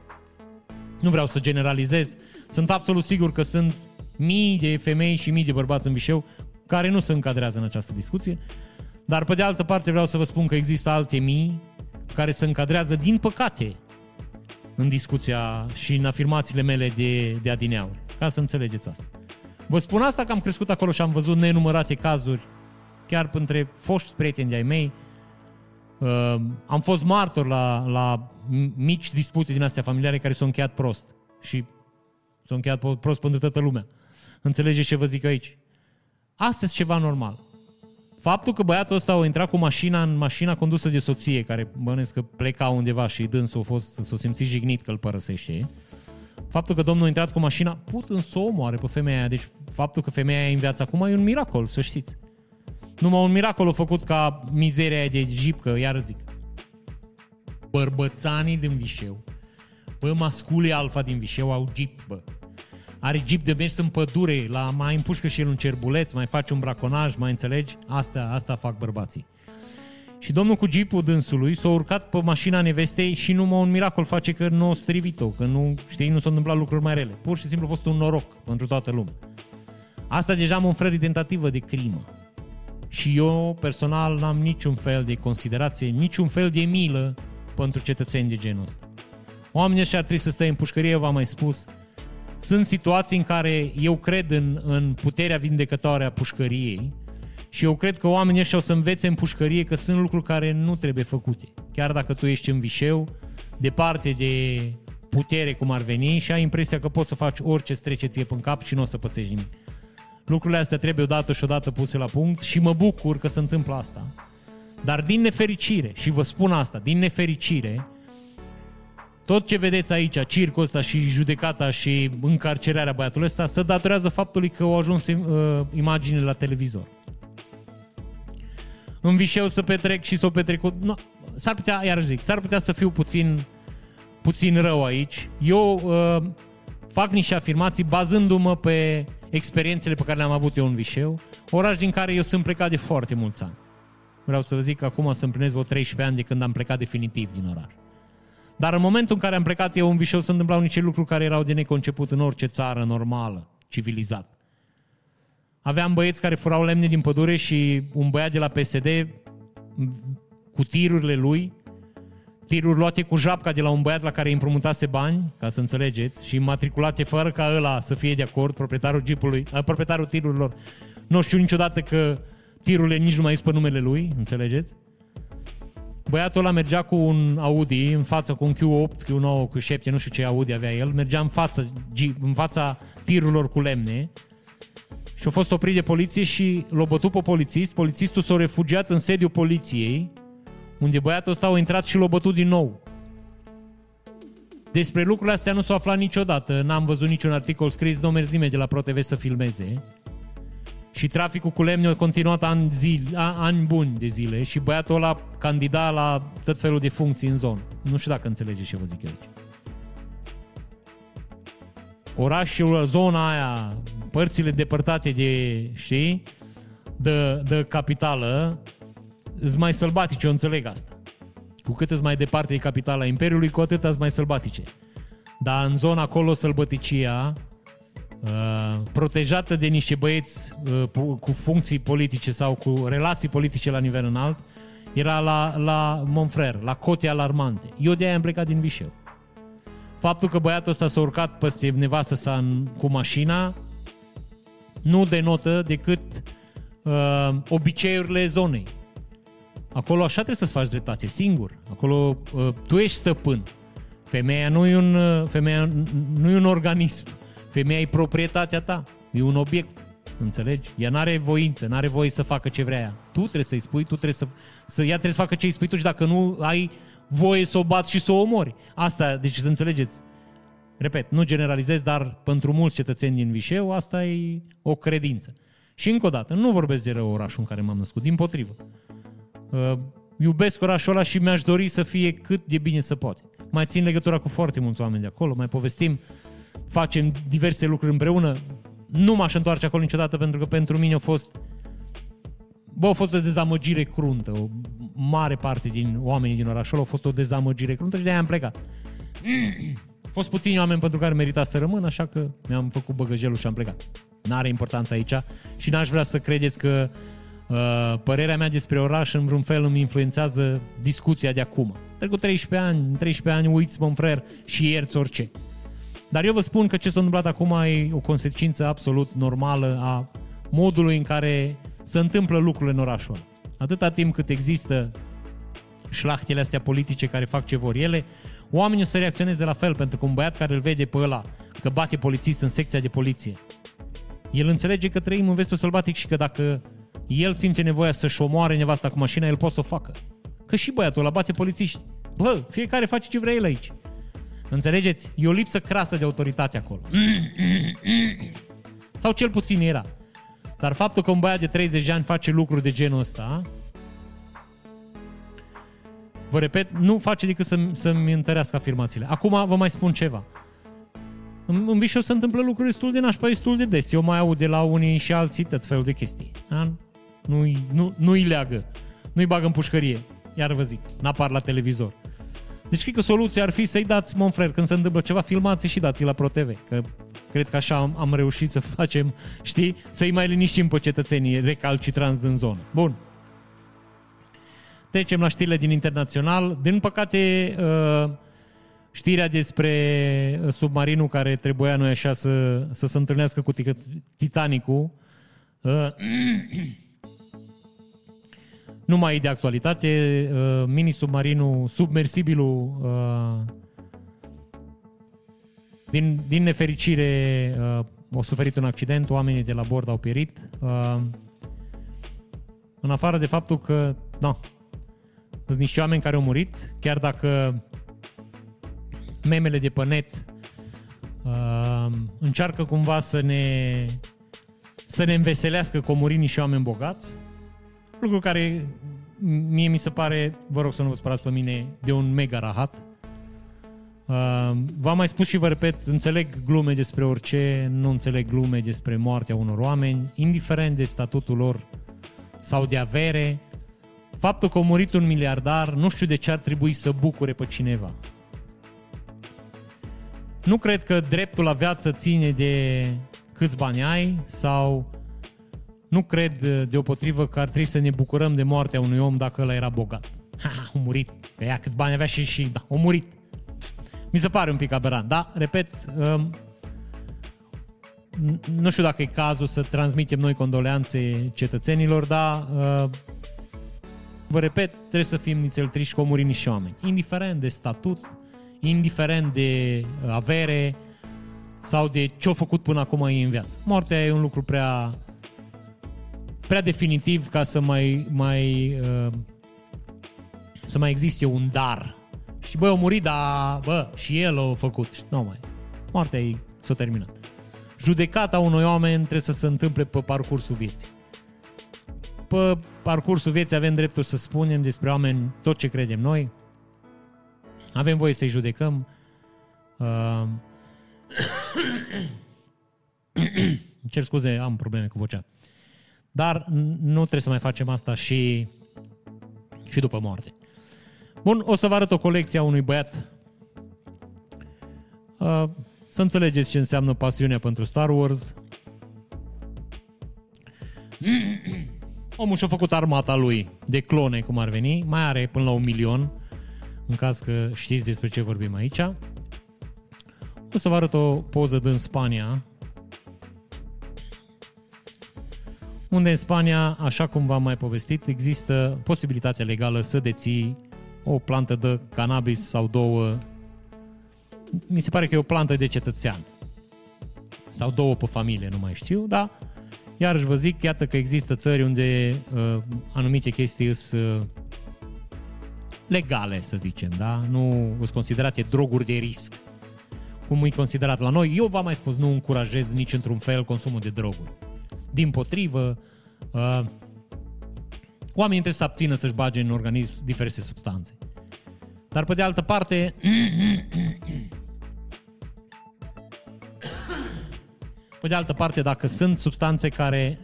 nu vreau să generalizez, sunt absolut sigur că sunt mii de femei și mii de bărbați în Vișeu care nu se încadrează în această discuție, dar pe de altă parte vreau să vă spun că există alte mii care se încadrează, din păcate, în discuția și în afirmațiile mele de, de adineauri, ca să înțelegeți asta. Vă spun asta că am crescut acolo și am văzut nenumărate cazuri, chiar între foști prieteni de-ai mei. Uh, am fost martor la, la mici dispute din astea familiare care s-au încheiat prost. Și s-au încheiat prost pentru toată lumea. Înțelegeți ce vă zic aici? Asta e ceva normal. Faptul că băiatul ăsta a intrat cu mașina în mașina condusă de soție, care bănesc că pleca undeva și dânsul a fost, s-a simțit jignit că îl părăsește, faptul că domnul a intrat cu mașina, put în să o omoare pe femeia aia. Deci faptul că femeia aia în viață acum e un miracol, să știți. Numai un miracol a făcut ca mizeria aia de jeep, că iar zic. Bărbățanii din Vișeu, bă, masculii alfa din Vișeu au jeep, bă are jeep de mers în pădure, la, mai împușcă și el un cerbuleț, mai face un braconaj, mai înțelegi? Asta, asta fac bărbații. Și domnul cu jeepul dânsului s-a urcat pe mașina nevestei și numai un miracol face că nu a strivit-o, că nu, știi, nu s-au întâmplat lucruri mai rele. Pur și simplu a fost un noroc pentru toată lumea. Asta deja mă înfră de tentativă de crimă. Și eu personal n-am niciun fel de considerație, niciun fel de milă pentru cetățeni de genul ăsta. Oamenii ăștia ar trebui să stea în pușcărie, v-am mai spus, sunt situații în care eu cred în, în puterea vindecătoare a pușcăriei și eu cred că oamenii ăștia o să învețe în pușcărie că sunt lucruri care nu trebuie făcute. Chiar dacă tu ești în vișeu, departe de putere cum ar veni și ai impresia că poți să faci orice strece ție pe cap și nu o să pățești nimic. Lucrurile astea trebuie odată și odată puse la punct și mă bucur că se întâmplă asta. Dar din nefericire, și vă spun asta, din nefericire, tot ce vedeți aici, circul ăsta și judecata și încarcerarea băiatului ăsta, se datorează faptului că au ajuns uh, imaginile la televizor. În Vișeu să petrec și să o petrec... No, s-ar putea, iar zic, s-ar putea să fiu puțin, puțin rău aici. Eu uh, fac niște afirmații bazându-mă pe experiențele pe care le-am avut eu în Vișeu, oraș din care eu sunt plecat de foarte mulți ani. Vreau să vă zic că acum să împlinesc vreo 13 ani de când am plecat definitiv din oraș. Dar în momentul în care am plecat eu în Vișeu se întâmplau niște lucruri care erau de neconceput în orice țară normală, civilizată. Aveam băieți care furau lemne din pădure și un băiat de la PSD cu tirurile lui, tiruri luate cu japca de la un băiat la care îi împrumutase bani, ca să înțelegeți, și matriculate fără ca ăla să fie de acord, proprietarul jeepului, proprietarul tirurilor. Nu știu niciodată că tirurile nici nu mai sunt pe numele lui, înțelegeți? Băiatul ăla mergea cu un Audi în față, cu un Q8, Q9, Q7, nu știu ce Audi avea el, mergea în față, în fața tirurilor cu lemne și a fost oprit de poliție și l-a bătut pe polițist. Polițistul s-a refugiat în sediul poliției, unde băiatul ăsta a intrat și l-a bătut din nou. Despre lucrurile astea nu s-a aflat niciodată, n-am văzut niciun articol scris, nu a mers nimeni de la ProTV să filmeze. Și traficul cu lemne a continuat ani, zile, ani buni de zile și băiatul ăla candida la tot felul de funcții în zonă. Nu știu dacă înțelegeți ce vă zic eu aici. Orașul, zona aia, părțile depărtate de, știi, de, de capitală, sunt mai sălbatice, eu înțeleg asta. Cu cât îți mai departe e capitala Imperiului, cu atât îți mai sălbatice. Dar în zona acolo sălbăticia, uh, protejată de niște băieți uh, cu funcții politice sau cu relații politice la nivel înalt, era la, la Monfrer, la cote alarmante. Eu de-aia am plecat din Vișeu. Faptul că băiatul ăsta s-a urcat peste nevastă sa în, cu mașina nu denotă decât uh, obiceiurile zonei. Acolo așa trebuie să-ți faci dreptate, singur. Acolo uh, tu ești stăpân. Femeia nu e un, uh, femeia nu e un organism. Femeia e proprietatea ta. E un obiect. Înțelegi? Ea nu are voință, nu are voie să facă ce vrea ea. Tu trebuie să-i spui, tu trebuie să, să ea trebuie să facă ce îi spui tu și dacă nu ai voie să o bați și să o omori. Asta, deci să înțelegeți. Repet, nu generalizez, dar pentru mulți cetățeni din Vișeu, asta e o credință. Și încă o dată, nu vorbesc de rău orașul în care m-am născut, din potrivă. Uh, iubesc orașul ăla și mi-aș dori să fie cât de bine să poate. Mai țin legătura cu foarte mulți oameni de acolo, mai povestim, facem diverse lucruri împreună. Nu m-aș întoarce acolo niciodată pentru că pentru mine a fost Bă, a fost o dezamăgire cruntă. O mare parte din oamenii din orașul a fost o dezamăgire cruntă și de-aia am plecat. Au fost puțini oameni pentru care merita să rămân, așa că mi-am făcut băgăjelul și am plecat. N-are importanță aici și n-aș vrea să credeți că uh, părerea mea despre oraș în vreun fel îmi influențează discuția de acum. Trecut 13 ani, în 13 ani uiți, mă frer, și ierți orice. Dar eu vă spun că ce s-a întâmplat acum e o consecință absolut normală a modului în care se întâmplă lucrurile în orașul ăla. Atâta timp cât există șlachtele astea politice care fac ce vor ele, oamenii o să reacționeze la fel, pentru că un băiat care îl vede pe ăla că bate polițist în secția de poliție, el înțelege că trăim în vestul sălbatic și că dacă el simte nevoia să-și omoare nevasta cu mașina, el poate să o facă. Că și băiatul ăla bate polițiști. Bă, fiecare face ce vrea el aici. Înțelegeți? E o lipsă crasă de autoritate acolo. Sau cel puțin era. Dar faptul că un băiat de 30 de ani face lucruri de genul ăsta, vă repet, nu face decât să, să-mi întărească afirmațiile. Acum vă mai spun ceva. În, în Vișeu se întâmplă lucruri destul de nașpa, destul de des. Eu mai aud de la unii și alții tot felul de chestii. Da? Nu-i, nu, nu-i leagă. Nu-i bagă în pușcărie. Iar vă zic, n-apar la televizor. Deci cred că soluția ar fi să-i dați, Monfrer, când se întâmplă ceva, filmați și dați la ProTV. Că cred că așa am, am reușit să facem, știi, să-i mai liniștim pe cetățenii recalcitranți din zonă. Bun. Trecem la știrile din internațional. Din păcate, uh, știrea despre uh, submarinul care trebuia noi așa să, să se întâlnească cu Titanicul uh, nu mai e de actualitate. Mini-submarinul, submersibilul din, din nefericire au suferit un accident, oamenii de la bord au pierit. În afară de faptul că, da, sunt niște oameni care au murit, chiar dacă memele de pe net uh, încearcă cumva să ne să ne înveselească că au murit niște oameni bogați, lucru care mie mi se pare, vă rog să nu vă spărați pe mine, de un mega rahat. Uh, v-am mai spus și vă repet, înțeleg glume despre orice, nu înțeleg glume despre moartea unor oameni, indiferent de statutul lor sau de avere, faptul că a murit un miliardar, nu știu de ce ar trebui să bucure pe cineva. Nu cred că dreptul la viață ține de câți bani ai sau nu cred deopotrivă că ar trebui să ne bucurăm de moartea unui om dacă ăla era bogat. Ha, a murit. Că ea câți bani avea și, și da, a murit. Mi se pare un pic aberant. Da, repet, um, nu știu dacă e cazul să transmitem noi condoleanțe cetățenilor, dar uh, vă repet, trebuie să fim nițel triși că au murit niște oameni. Indiferent de statut, indiferent de uh, avere sau de ce au făcut până acum ei în viață. Moartea e un lucru prea prea definitiv ca să mai, mai uh, să mai existe un dar. Și bă, au murit, dar bă, și el a făcut. Nu mai. Moartea ei s-a terminat. Judecata unui oameni trebuie să se întâmple pe parcursul vieții. Pe parcursul vieții avem dreptul să spunem despre oameni tot ce credem noi. Avem voie să-i judecăm. Uh... cer scuze, am probleme cu vocea. Dar nu trebuie să mai facem asta și, și după moarte. Bun, o să vă arăt o colecție a unui băiat. Uh, să înțelegeți ce înseamnă pasiunea pentru Star Wars. Omul și-a făcut armata lui de clone, cum ar veni. Mai are până la un milion, în caz că știți despre ce vorbim aici. O să vă arăt o poză din Spania, unde în Spania, așa cum v-am mai povestit, există posibilitatea legală să deții o plantă de cannabis sau două. Mi se pare că e o plantă de cetățean. Sau două pe familie, nu mai știu, dar iarăși vă zic, iată că există țări unde uh, anumite chestii sunt uh, legale, să zicem, da? Nu sunt considerate droguri de risc, cum e considerat la noi. Eu v-am mai spus, nu încurajez nici într-un fel consumul de droguri. Din potrivă, uh, oamenii trebuie să abțină să-și bage în organism diverse substanțe. Dar pe de altă parte, pe de altă parte, dacă sunt substanțe care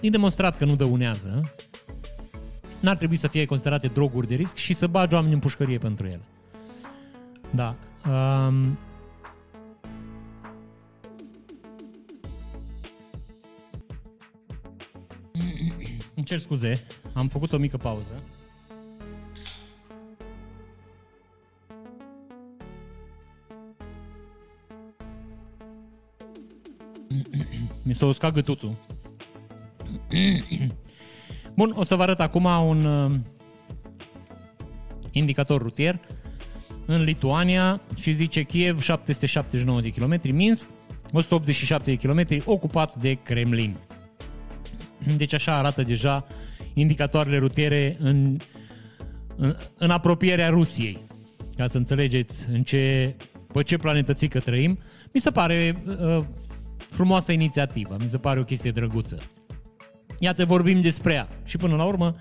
e demonstrat că nu dăunează, n-ar trebui să fie considerate droguri de risc și să bagi oameni în pușcărie pentru ele. Da. Um, cer scuze, am făcut o mică pauză. Mi s-a uscat gâtuțul. Bun, o să vă arăt acum un uh, indicator rutier în Lituania și zice Kiev 779 de km, Minsk 187 de km, ocupat de Kremlin. Deci așa arată deja indicatoarele rutiere în, în, în apropierea Rusiei. Ca să înțelegeți în ce, pe ce planetățică trăim. Mi se pare uh, frumoasă inițiativă, mi se pare o chestie drăguță. Iată, vorbim despre ea. Și până la urmă,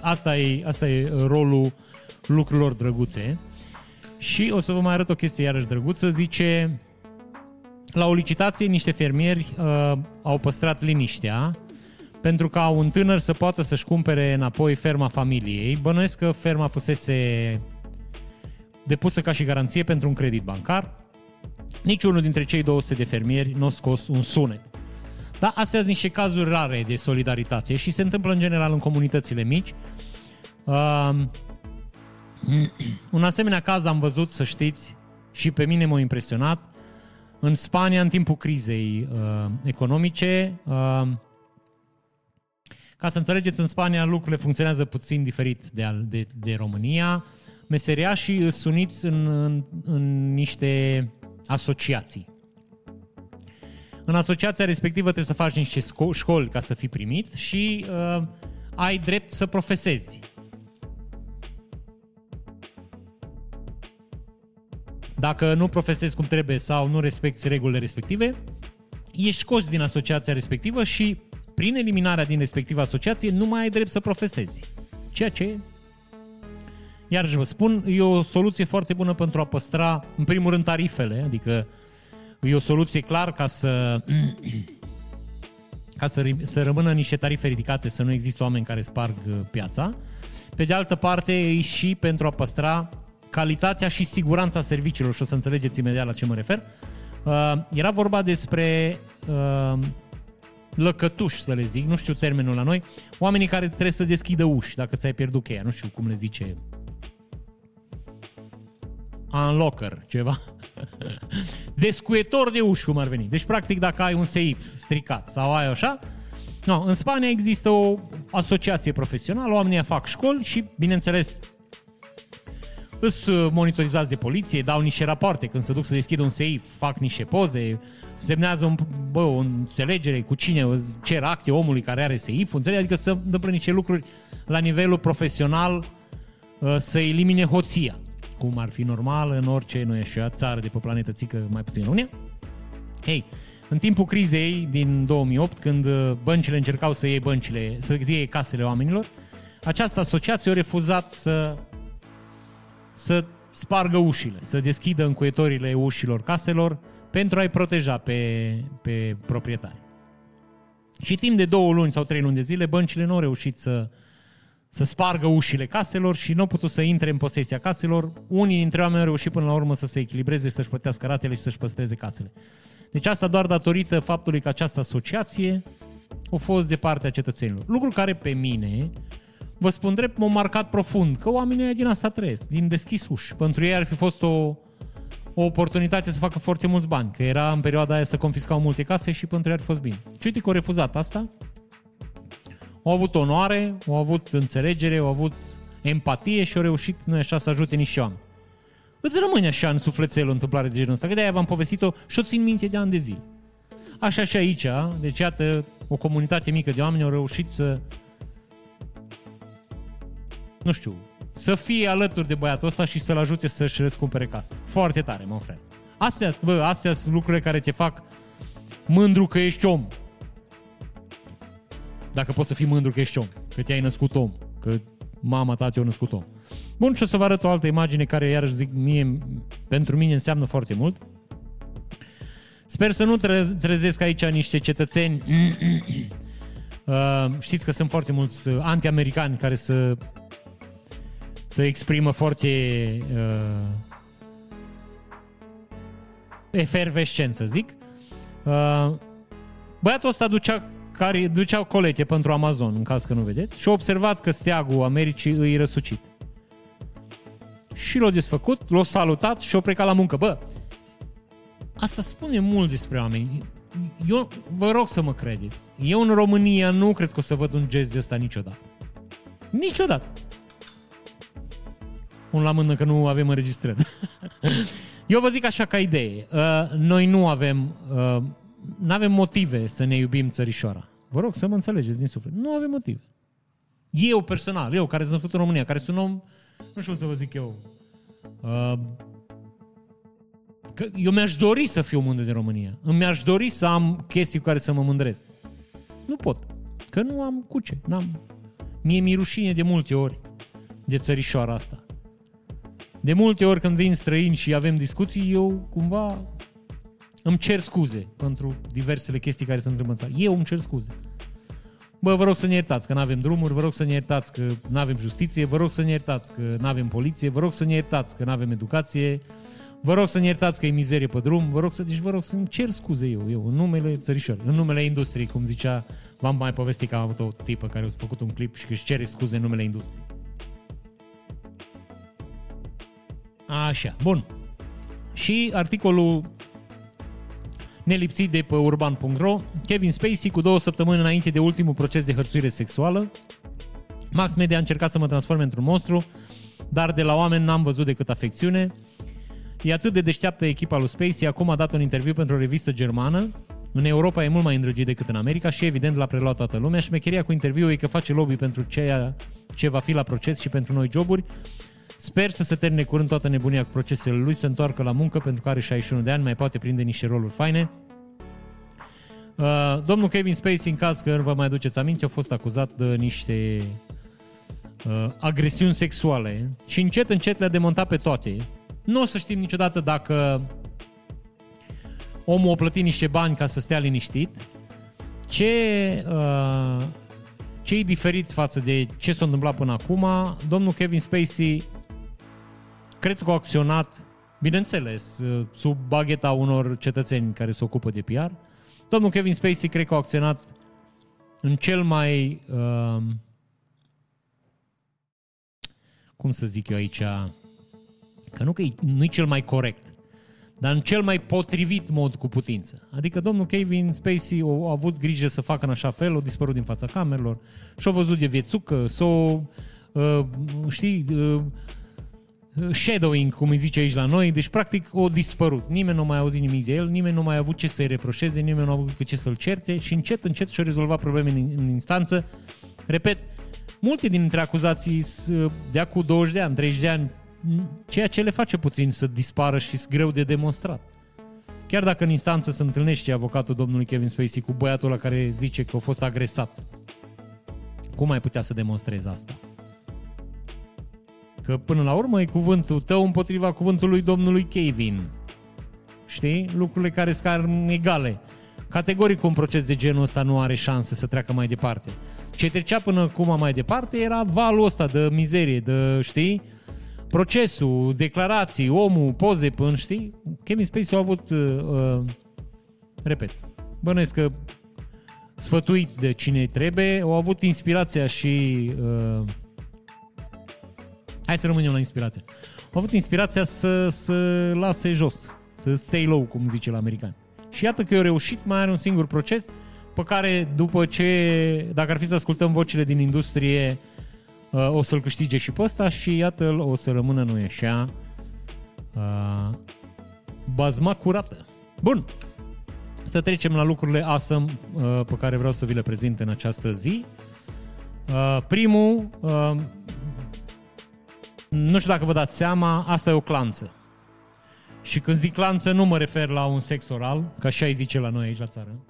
asta e, asta e rolul lucrurilor drăguțe. Și o să vă mai arăt o chestie iarăși drăguță. Zice, la o licitație, niște fermieri uh, au păstrat liniștea pentru ca un tânăr să poată să-și cumpere înapoi ferma familiei. Bănuiesc că ferma fusese depusă ca și garanție pentru un credit bancar. Niciunul dintre cei 200 de fermieri nu a scos un sunet. Dar astea sunt niște cazuri rare de solidaritate și se întâmplă în general în comunitățile mici. Uh, un asemenea caz am văzut, să știți, și pe mine m-a impresionat, în Spania, în timpul crizei uh, economice, uh, ca să înțelegeți, în Spania lucrurile funcționează puțin diferit de, de, de România. Meseriașii sunt uniți în, în, în niște asociații. În asociația respectivă trebuie să faci niște școli ca să fii primit și uh, ai drept să profesezi. Dacă nu profesezi cum trebuie sau nu respecti regulile respective, ești scos din asociația respectivă și prin eliminarea din respectiva asociație nu mai ai drept să profesezi. Ceea ce, iarăși vă spun, e o soluție foarte bună pentru a păstra, în primul rând, tarifele, adică e o soluție clar ca să ca să, să rămână niște tarife ridicate, să nu există oameni care sparg uh, piața. Pe de altă parte, e și pentru a păstra calitatea și siguranța serviciilor și o să înțelegeți imediat la ce mă refer. Uh, era vorba despre uh, lăcătuși, să le zic, nu știu termenul la noi, oamenii care trebuie să deschidă uși dacă ți-ai pierdut cheia, nu știu cum le zice. Unlocker, ceva. Descuietor de uși, cum ar veni. Deci, practic, dacă ai un seif stricat sau ai așa, no, în Spania există o asociație profesională, oamenii fac școli și, bineînțeles, îs monitorizați de poliție, dau niște rapoarte când se duc să deschidă un seif, fac niște poze, semnează un, bă, o înțelegere cu cine cer acte omului care are seif, înțelegi? Adică să întâmplă niște lucruri la nivelul profesional uh, să elimine hoția, cum ar fi normal în orice, nu e și țară de pe planetă țică mai puțin România. Hei, în timpul crizei din 2008, când uh, băncile încercau să iei băncile, să iei casele oamenilor, această asociație a refuzat să, să spargă ușile, să deschidă încuietorile ușilor caselor pentru a-i proteja pe, pe proprietari. Și timp de două luni sau trei luni de zile, băncile nu au reușit să, să spargă ușile caselor și nu au putut să intre în posesia caselor. Unii dintre oameni au reușit până la urmă să se echilibreze, să-și plătească ratele și să-și păstreze casele. Deci asta doar datorită faptului că această asociație a fost de partea cetățenilor. Lucru care pe mine, vă spun drept, m-a marcat profund, că oamenii din asta trăiesc, din deschis uși. Pentru ei ar fi fost o, o oportunitate să facă foarte mulți bani, că era în perioada aia să confiscau multe case și pentru ei ar fi fost bine. Și uite că au refuzat asta, au avut onoare, au avut înțelegere, au avut empatie și au reușit, nu așa, să ajute niște oameni. Îți rămâne așa în sufletel o întâmplare de genul ăsta, că de-aia v-am povestit-o și o țin minte de ani de zile. Așa și aici, deci iată, o comunitate mică de oameni au reușit să, nu știu, să fie alături de băiatul ăsta și să-l ajute să-și răscumpere casa. Foarte tare, mă frate. Astea, bă, astea sunt lucrurile care te fac mândru că ești om. Dacă poți să fii mândru că ești om, că te-ai născut om, că mama ta te-a născut om. Bun, și o să vă arăt o altă imagine care, iarăși zic, mie, pentru mine înseamnă foarte mult. Sper să nu trezesc aici niște cetățeni uh, știți că sunt foarte mulți uh, anti-americani care să să exprimă foarte uh, efervescență, zic. Uh, băiatul ăsta ducea, care, ducea colete pentru Amazon, în caz că nu vedeți, și a observat că steagul Americii îi răsucit și l-a desfăcut, l-a salutat și a plecat la muncă. Bă, asta spune mult despre oameni. Eu vă rog să mă credeți. Eu în România nu cred că o să văd un gest de ăsta niciodată. Niciodată. Un la mână că nu avem înregistrări. Eu vă zic așa ca idee. Uh, noi nu avem, uh, nu avem motive să ne iubim țărișoara. Vă rog să mă înțelegeți din suflet. Nu avem motive. Eu personal, eu care sunt născut în România, care sunt om nu știu cum să vă zic eu, uh, că eu mi-aș dori să fiu mândru de România. Îmi mi-aș dori să am chestii cu care să mă mândresc. Nu pot. Că nu am cu ce. N-am. Mie mi rușine de multe ori de țărișoara asta. De multe ori când vin străini și avem discuții, eu cumva îmi cer scuze pentru diversele chestii care se întâmplă în țară. Eu îmi cer scuze. Bă, vă rog să ne iertați că nu avem drumuri, vă rog să ne iertați că nu avem justiție, vă rog să ne iertați că nu avem poliție, vă rog să ne iertați că nu avem educație, vă rog să ne iertați că e mizerie pe drum, vă rog să, deci vă rog să-mi cer scuze eu, eu, în numele țărișor, în numele industriei, cum zicea, v-am mai povestit că am avut o tipă care a făcut un clip și că își cere scuze în numele industriei. Așa, bun. Și articolul nelipsit de pe urban.ro, Kevin Spacey cu două săptămâni înainte de ultimul proces de hărțuire sexuală. Max Media a încercat să mă transforme într-un monstru, dar de la oameni n-am văzut decât afecțiune. E atât de deșteaptă echipa lui Spacey, acum a dat un interviu pentru o revistă germană. În Europa e mult mai îndrăgit decât în America și evident l-a preluat toată lumea. Șmecheria cu interviul e că face lobby pentru ceea ce va fi la proces și pentru noi joburi. Sper să se termine curând toată nebunia cu procesele lui, să întoarcă la muncă pentru că are 61 de ani, mai poate prinde niște roluri faine. Uh, domnul Kevin Spacey, în caz că nu vă mai aduceți aminte, a fost acuzat de niște uh, agresiuni sexuale și încet, încet le-a demontat pe toate. Nu o să știm niciodată dacă omul a plătit niște bani ca să stea liniștit. Ce, uh, ce e diferit față de ce s-a întâmplat până acum? Domnul Kevin Spacey cred că a acționat, bineînțeles, uh, sub bagheta unor cetățeni care se ocupă de PR, Domnul Kevin Spacey cred că a acționat în cel mai... Uh, cum să zic eu aici... Că nu că nu e cel mai corect. dar în cel mai potrivit mod cu putință. Adică domnul Kevin Spacey a avut grijă să facă în așa fel, a dispărut din fața camerelor și-a văzut de viețucă, s-a, uh, știi, uh, shadowing, cum îi zice aici la noi, deci practic o dispărut. Nimeni nu mai a auzit nimic de el, nimeni nu mai a avut ce să-i reproșeze, nimeni nu a avut ce să-l certe și încet, încet și-a rezolvat probleme în, în instanță. Repet, multe dintre acuzații de acum 20 de ani, 30 de ani, ceea ce le face puțin să dispară și sunt greu de demonstrat. Chiar dacă în instanță se întâlnește avocatul domnului Kevin Spacey cu băiatul ăla care zice că a fost agresat, cum ai putea să demonstrezi asta? Că până la urmă e cuvântul tău împotriva cuvântului domnului Kevin. Știi? Lucrurile care sunt egale. Categoric un proces de genul ăsta nu are șanse să treacă mai departe. Ce trecea până acum mai departe era valul ăsta de mizerie, de, știi, procesul, declarații, omul, poze până, știi? Kevin Spacey a avut, uh, uh, repet, bănuiesc că sfătuit de cine trebuie, au avut inspirația și uh, hai să rămânem la inspirație. Au avut inspirația să, să lase jos, să stay low, cum zice la americani. Și iată că eu reușit, mai are un singur proces pe care după ce, dacă ar fi să ascultăm vocile din industrie, uh, o să-l câștige și pe ăsta și iată o să rămână, nu e așa, uh, bazma curată. Bun, să trecem la lucrurile awesome uh, pe care vreau să vi le prezint în această zi. Uh, primul, uh, nu știu dacă vă dați seama, asta e o clanță. Și când zic clanță, nu mă refer la un sex oral, ca așa îi zice la noi aici la țară.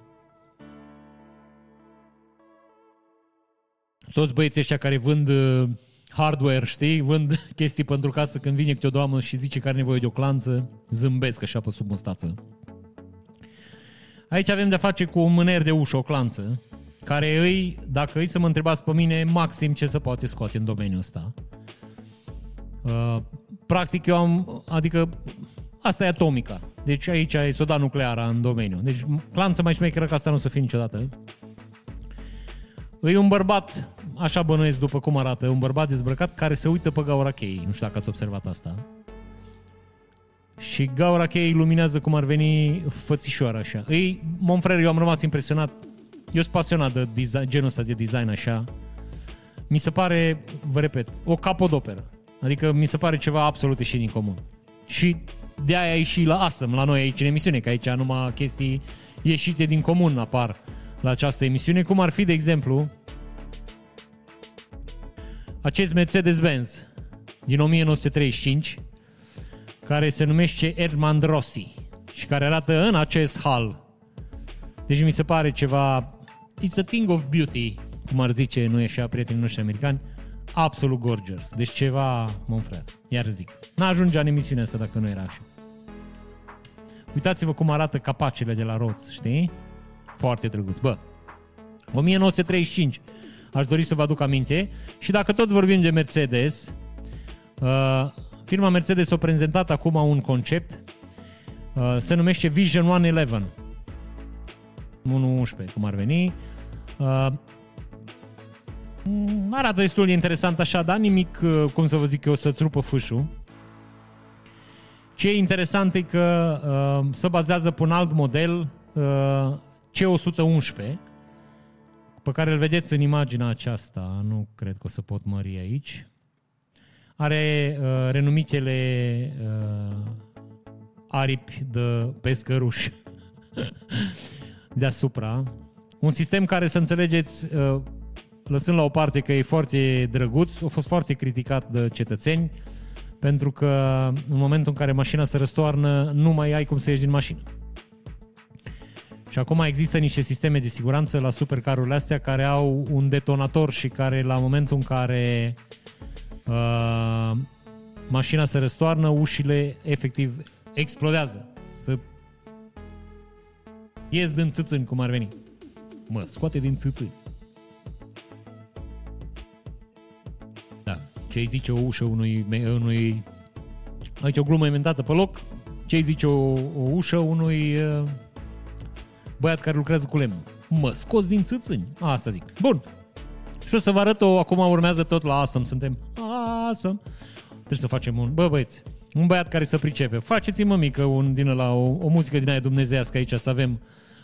Toți băieții ăștia care vând uh, hardware, știi, vând chestii pentru casă, când vine câte o doamnă și zice că are nevoie de o clanță, zâmbesc așa pe sub mustață. Aici avem de face cu un mâner de ușă, o clanță, care îi, dacă îi să mă întrebați pe mine, maxim ce se poate scoate în domeniul ăsta. Uh, practic eu am, adică asta e atomica. Deci aici e soda nucleară în domeniu. Deci clanță mai șmecheră că asta nu o să fie niciodată. E un bărbat, așa bănuiesc după cum arată, un bărbat dezbrăcat care se uită pe gaura cheii. Nu știu dacă ați observat asta. Și gaura cheii iluminează cum ar veni fățișoara așa. Ei, Monfrer, eu am rămas impresionat. Eu sunt pasionat de design, genul ăsta de design așa. Mi se pare, vă repet, o capodoperă. Adică mi se pare ceva absolut ieșit din comun. Și de aia e și la Asăm, la noi aici în emisiune, că aici numai chestii ieșite din comun apar la această emisiune, cum ar fi, de exemplu, acest Mercedes-Benz din 1935, care se numește Edmund Rossi și care arată în acest hal. Deci mi se pare ceva, it's a thing of beauty, cum ar zice, nu e așa prietenii noștri americani, absolut gorgeous. Deci ceva, Monfrère, iar zic. N-ajungea în emisiunea asta dacă nu era așa. Uitați-vă cum arată capacele de la roți, știi? Foarte drăguț. Bă, 1935, aș dori să vă aduc aminte. Și dacă tot vorbim de Mercedes, uh, firma Mercedes a prezentat acum un concept, uh, se numește Vision 111. 111, cum ar veni. Uh, arată destul de interesant așa, dar nimic, uh, cum să vă zic eu, să-ți rupă fâșul. Ce e interesant e că uh, se bazează pe un alt model, uh, C111, pe care îl vedeți în imaginea aceasta. Nu cred că o să pot mări aici. Are uh, renumitele uh, aripi de pescăruș deasupra. Un sistem care, să înțelegeți, uh, lăsând la o parte că e foarte drăguț, a fost foarte criticat de cetățeni, pentru că în momentul în care mașina se răstoarnă, nu mai ai cum să ieși din mașină. Și acum există niște sisteme de siguranță la supercarurile astea care au un detonator și care la momentul în care uh, mașina se răstoarnă, ușile efectiv explodează. Să ies din țâțâni, cum ar veni. Mă, scoate din țâțâni. Ce îi zice o ușă unui, unui aici o glumă inventată pe loc, ce îi zice o, o ușă unui uh, băiat care lucrează cu lemn. Mă scos din țâțâni. Asta zic. Bun. Și o să vă arăt-o, acum urmează tot la Awesome. Suntem Awesome. Trebuie să facem un... Bă, băieți, Un băiat care să pricepe. Faceți-mă mică un din la o, o muzică din aia dumnezească aici, să avem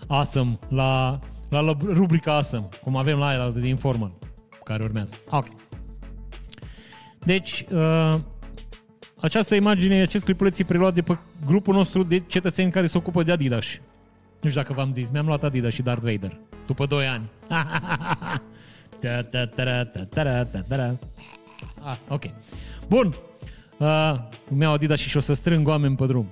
Awesome la, la, la rubrica Awesome, cum avem la aia de Informal, care urmează. Ok. Deci, uh, această imagine, acest clipuleț e preluat de pe grupul nostru de cetățeni care se ocupă de Adidas. Nu știu dacă v-am zis, mi-am luat Adidas și Darth Vader. După 2 ani. ta ta ta ta ta ta ta Ah, ok. Bun. Uh, mi-au Adidas și o să strâng oameni pe drum.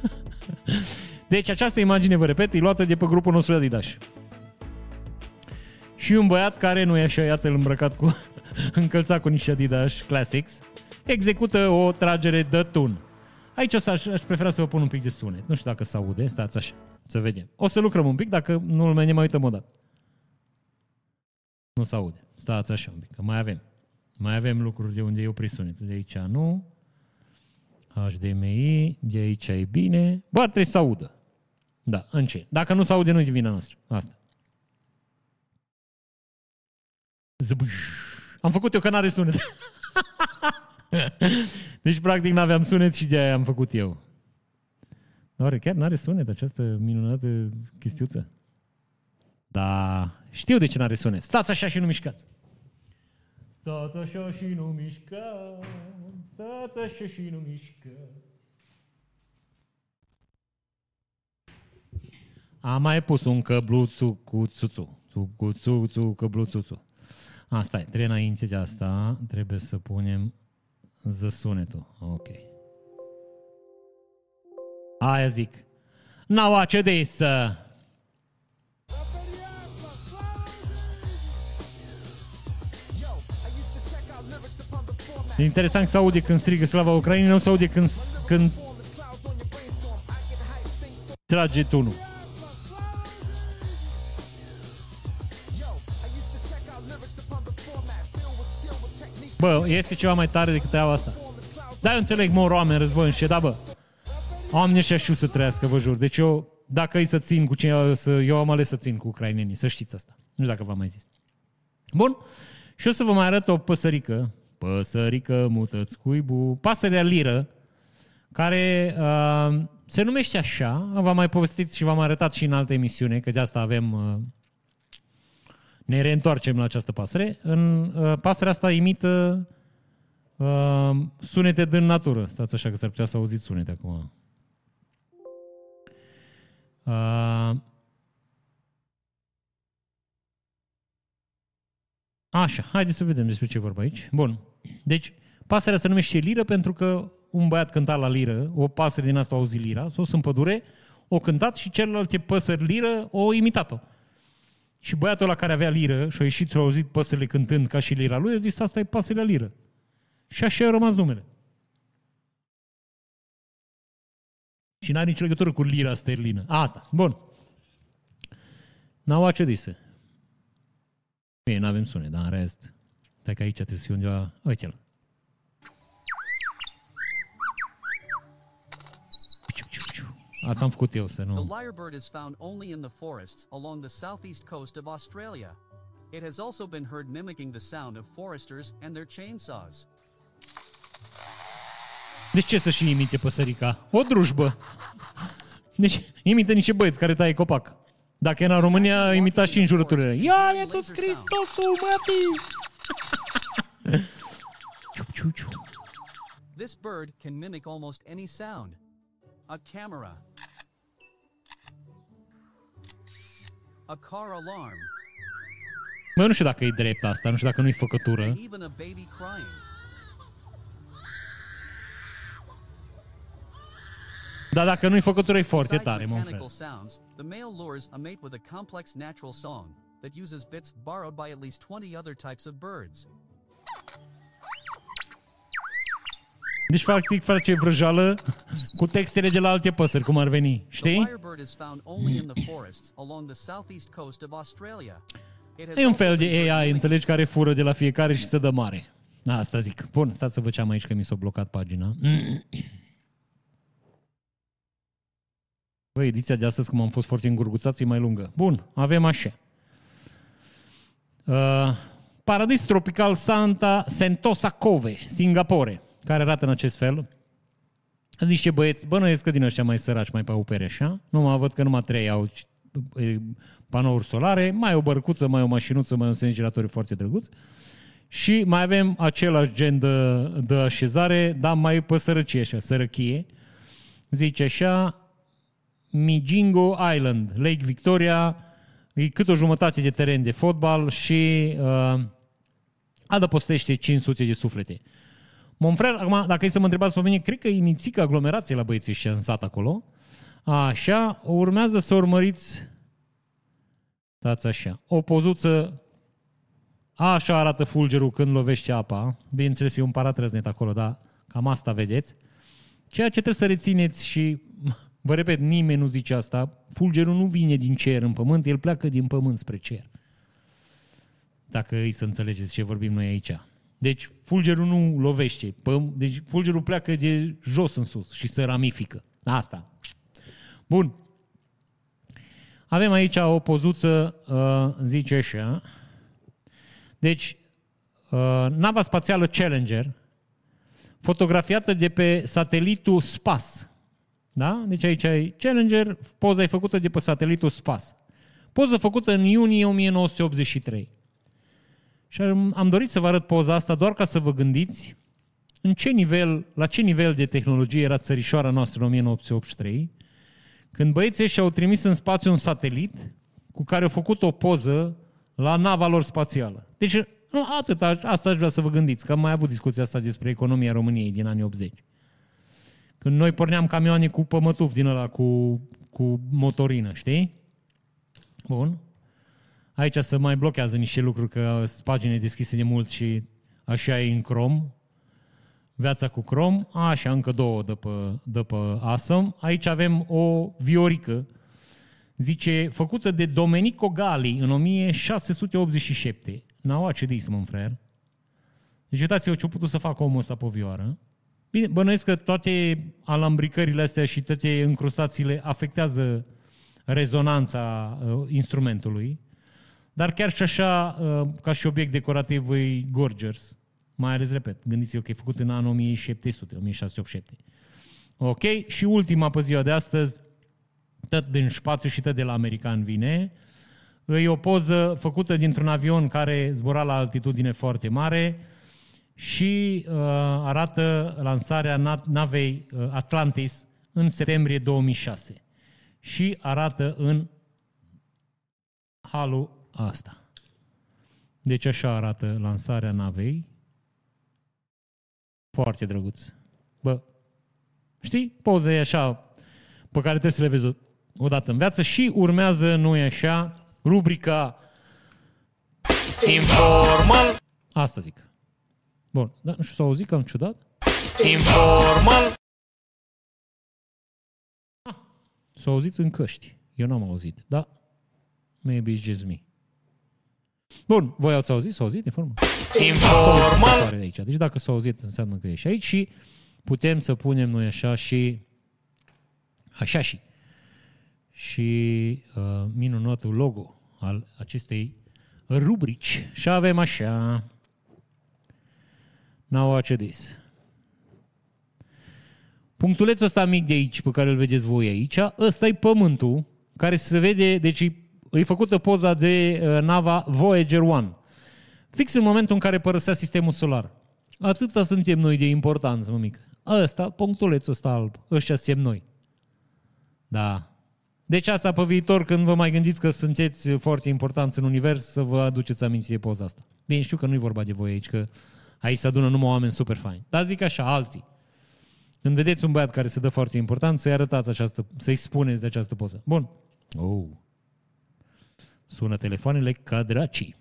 deci această imagine, vă repet, e luată de pe grupul nostru de Adidas. Și un băiat care nu e așa, iată, îmbrăcat cu, încălțat cu niște Adidas Classics, execută o tragere de tun. Aici o să aș, aș prefera să vă pun un pic de sunet. Nu știu dacă se aude, stați așa, să vedem. O să lucrăm un pic, dacă nu-l mai mai uităm o dată. Nu se aude. Stați așa un pic, că mai avem. Mai avem lucruri de unde e oprit sunetul. De aici nu. HDMI, de aici e bine. Bă, trebuie să audă. Da, în ce? Dacă nu se aude, nu-i vina noastră. Asta. Zbâș. Am făcut eu că n-are sunet. deci, practic, n-aveam sunet și de aia am făcut eu. Oare chiar n-are sunet această minunată chestiuță? Da, știu de ce n-are sunet. Stați așa și nu mișcați. Stați așa și nu mișcați, stați așa și nu mișcați. Am mai pus un căbluțu cu țuțu, cu țuțu, căbluțuțu. Asta e, trebuie înainte de asta, trebuie să punem zăsunetul. Ok. Aia zic. Now watch this. E interesant să aude când strigă slava Ucrainei, nu să aude când, când trage tunul. Bă, este ceva mai tare decât treaba asta. Da, eu înțeleg, mor oameni, război și da, bă. Oamenii ăștia știu să trăiască, vă jur. Deci eu, dacă e să țin cu cine, să, eu am ales să țin cu ucrainenii, să știți asta. Nu știu dacă v-am mai zis. Bun. Și o să vă mai arăt o păsărică Păsărică, mută-ți cuibu, pasărea liră, care uh, se numește așa, v-am mai povestit și v-am arătat și în alte emisiune, că de asta avem, uh, ne reîntoarcem la această pasăre. În, uh, pasărea asta imită uh, sunete din natură. Stați așa că s-ar putea să auziți sunete acum. Uh, Așa, haideți să vedem despre ce vorba aici. Bun. Deci, pasărea se numește liră pentru că un băiat cânta la liră, o pasăre din asta a auzit lira, s-a dus în pădure, o cântat și celelalte păsări liră o imitat-o. Și băiatul la care avea liră și a ieșit și a auzit păsările cântând ca și lira lui, a zis, asta e pasărea liră. Și așa a rămas numele. Și n-are nicio legătură cu lira sterlină. Asta, bun. N-au ce dise. Bine, nu avem sunet, dar în rest, stai că aici trebuie să fie undeva, uite-l. Asta am făcut eu, să nu... The lyrebird is found only in the forests along the southeast coast of Australia. It has also been heard mimicking the sound of foresters and their chainsaws. Deci ce să și imite păsărica? O drujbă. Deci imită niște băieți care taie copac. Dacă era în România, imita și în jurăturile. Ia, e tot Hristosul, mătii! This bird can mimic almost any sound. A camera. A car alarm. Mă, nu știu dacă e drept asta, nu știu dacă nu-i făcătură. Even a baby crying. Dar dacă nu-i făcătură, e foarte tare, mă sounds, the male lures a mate with a complex natural song that uses bits borrowed by at least 20 other types of birds. Deci, practic, face vrăjală cu textele de la alte păsări, cum ar veni, știi? E un fel de AI, înțelegi, care fură de la fiecare și se dă mare. Asta zic. Bun, stați să vă ce am aici, că mi s-a blocat pagina. Băi, ediția de astăzi, cum am fost foarte îngurguțați, e mai lungă. Bun, avem așa. Uh, Paradis tropical Santa Sentosa Cove, Singapore, care arată în acest fel. Zice băieți, bănuiesc că din ăștia mai săraci, mai paupere așa, numai văd că numai trei au e, panouri solare, mai o bărcuță, mai o mașinuță, mai un sens giratoriu foarte drăguț. Și mai avem același gen de, de așezare, dar mai pe sărăcie așa, sărăchie. Zice așa, Mijingo Island, Lake Victoria, e cât o jumătate de teren de fotbal și uh, adăpostește 500 de suflete. Monfrer, acum, dacă e să mă întrebați pe mine, cred că e mițică aglomerație la băieții și în sat acolo. Așa, urmează să urmăriți, stați așa, o pozuță, așa arată fulgerul când lovește apa. Bineînțeles, e un paratrăznet acolo, dar cam asta vedeți. Ceea ce trebuie să rețineți și, vă repet, nimeni nu zice asta, fulgerul nu vine din cer în pământ, el pleacă din pământ spre cer. Dacă îi să înțelegeți ce vorbim noi aici. Deci fulgerul nu lovește, deci fulgerul pleacă de jos în sus și se ramifică. Asta. Bun. Avem aici o pozuță, uh, zice așa. Deci, uh, nava spațială Challenger, fotografiată de pe satelitul SPAS. Da? Deci aici ai Challenger, poza e făcută de pe satelitul SPAS. Poză făcută în iunie 1983. Și am dorit să vă arăt poza asta doar ca să vă gândiți în ce nivel, la ce nivel de tehnologie era țărișoara noastră în 1983, când băieții ăștia au trimis în spațiu un satelit cu care au făcut o poză la nava lor spațială. Deci, nu, atât, asta aș vrea să vă gândiți, că am mai avut discuția asta despre economia României din anii 80. Când noi porneam camioane cu pămătuf din ăla, cu, cu motorină, știi? Bun. Aici se mai blochează niște lucruri, că sunt pagine deschise de mult și așa e în Chrome. Viața cu Chrome, așa, încă două de pe, de pe Awesome. Aici avem o viorică, zice, făcută de Domenico Gali în 1687. N-au ce mă frère. Deci uitați-vă ce a putut să facă omul ăsta pe vioară. Bine, bănuiesc că toate alambricările astea și toate încrustațiile afectează rezonanța uh, instrumentului. Dar chiar și așa, uh, ca și obiect decorativ, e gorgeous. Mai ales, repet, gândiți-vă că e făcut în anul 1700, 1687. Ok? Și ultima pe ziua de astăzi, tot din spațiu și tot de la american vine, e o poză făcută dintr-un avion care zbura la altitudine foarte mare și uh, arată lansarea navei uh, Atlantis în septembrie 2006. Și arată în halul asta. Deci așa arată lansarea navei. Foarte drăguț. Bă, știi? Poza e așa pe care trebuie să le vezi odată în viață și urmează, nu e așa, rubrica Informal. Asta zic. Bun, da, nu știu, s-a auzit cam ciudat? Informal. Ah, s-a auzit în căști. Eu n-am auzit, da? Maybe it's just me. Bun, voi ați auzit? S-a auzit informal? Informal! De aici. Deci dacă s-a auzit, înseamnă că e și aici și putem să punem noi așa și așa și și uh, minunatul logo al acestei rubrici. Și avem așa Now watch this. Punctulețul ăsta mic de aici, pe care îl vedeți voi aici, ăsta e pământul care se vede, deci e făcută poza de uh, nava Voyager 1. Fix în momentul în care părăsea sistemul solar. Atâta suntem noi de importanță, mă mic. Ăsta, punctulețul ăsta alb, ăștia suntem noi. Da. Deci asta pe viitor, când vă mai gândiți că sunteți foarte importanți în univers, să vă aduceți aminte de poza asta. Bine, știu că nu e vorba de voi aici, că aici se adună numai oameni super faini. Dar zic așa, alții. Când vedeți un băiat care se dă foarte important, să-i arătați această, să-i spuneți de această poză. Bun. Oh. Sună telefoanele ca dracii.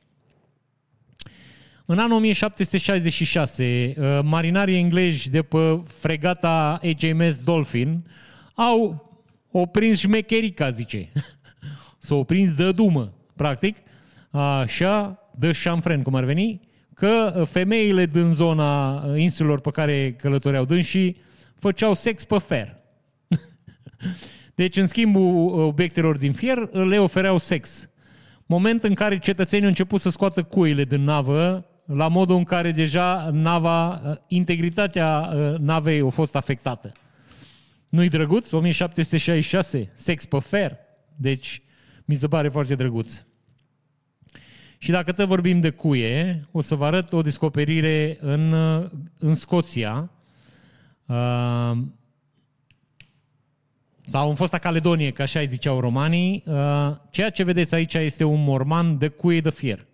În anul 1766, uh, marinarii englezi de pe fregata HMS Dolphin au oprins șmecherica, zice. S-au oprins de dumă, practic, așa, de șamfren, cum ar veni, că femeile din zona insulelor pe care călătoreau dânsii făceau sex pe fer. Deci, în schimbul obiectelor din fier, le ofereau sex moment în care cetățenii au început să scoată cuile din navă, la modul în care deja nava, integritatea uh, navei a fost afectată. Nu-i drăguț? 1766, sex pe fer. Deci, mi se pare foarte drăguț. Și dacă tot vorbim de cuie, o să vă arăt o descoperire în, în Scoția, uh, sau în fosta Caledonie, ca așa îi ziceau romanii. Uh, ceea ce vedeți aici este un morman de cuie de fier.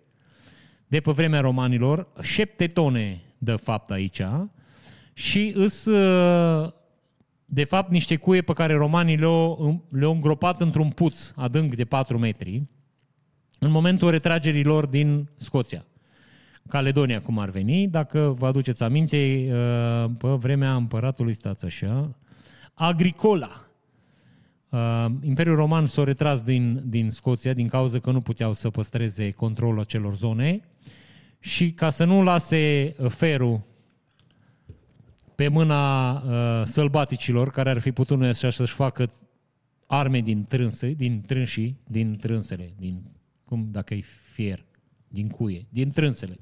De pe vremea romanilor, șapte tone de fapt aici, și îs uh, de fapt niște cuie pe care romanii le-au, le-au îngropat într-un puț adânc de 4 metri, în momentul retragerii lor din Scoția. Caledonia, cum ar veni, dacă vă aduceți aminte, uh, pe vremea împăratului, stați așa, Agricola. Uh, Imperiul Roman s-a retras din, din Scoția din cauza că nu puteau să păstreze controlul acelor zone și ca să nu lase ferul pe mâna uh, sălbaticilor care ar fi putut așa să-și facă arme din trânse, din trânsii, din trânsele, din cum dacă e fier, din cuie, din trânsele.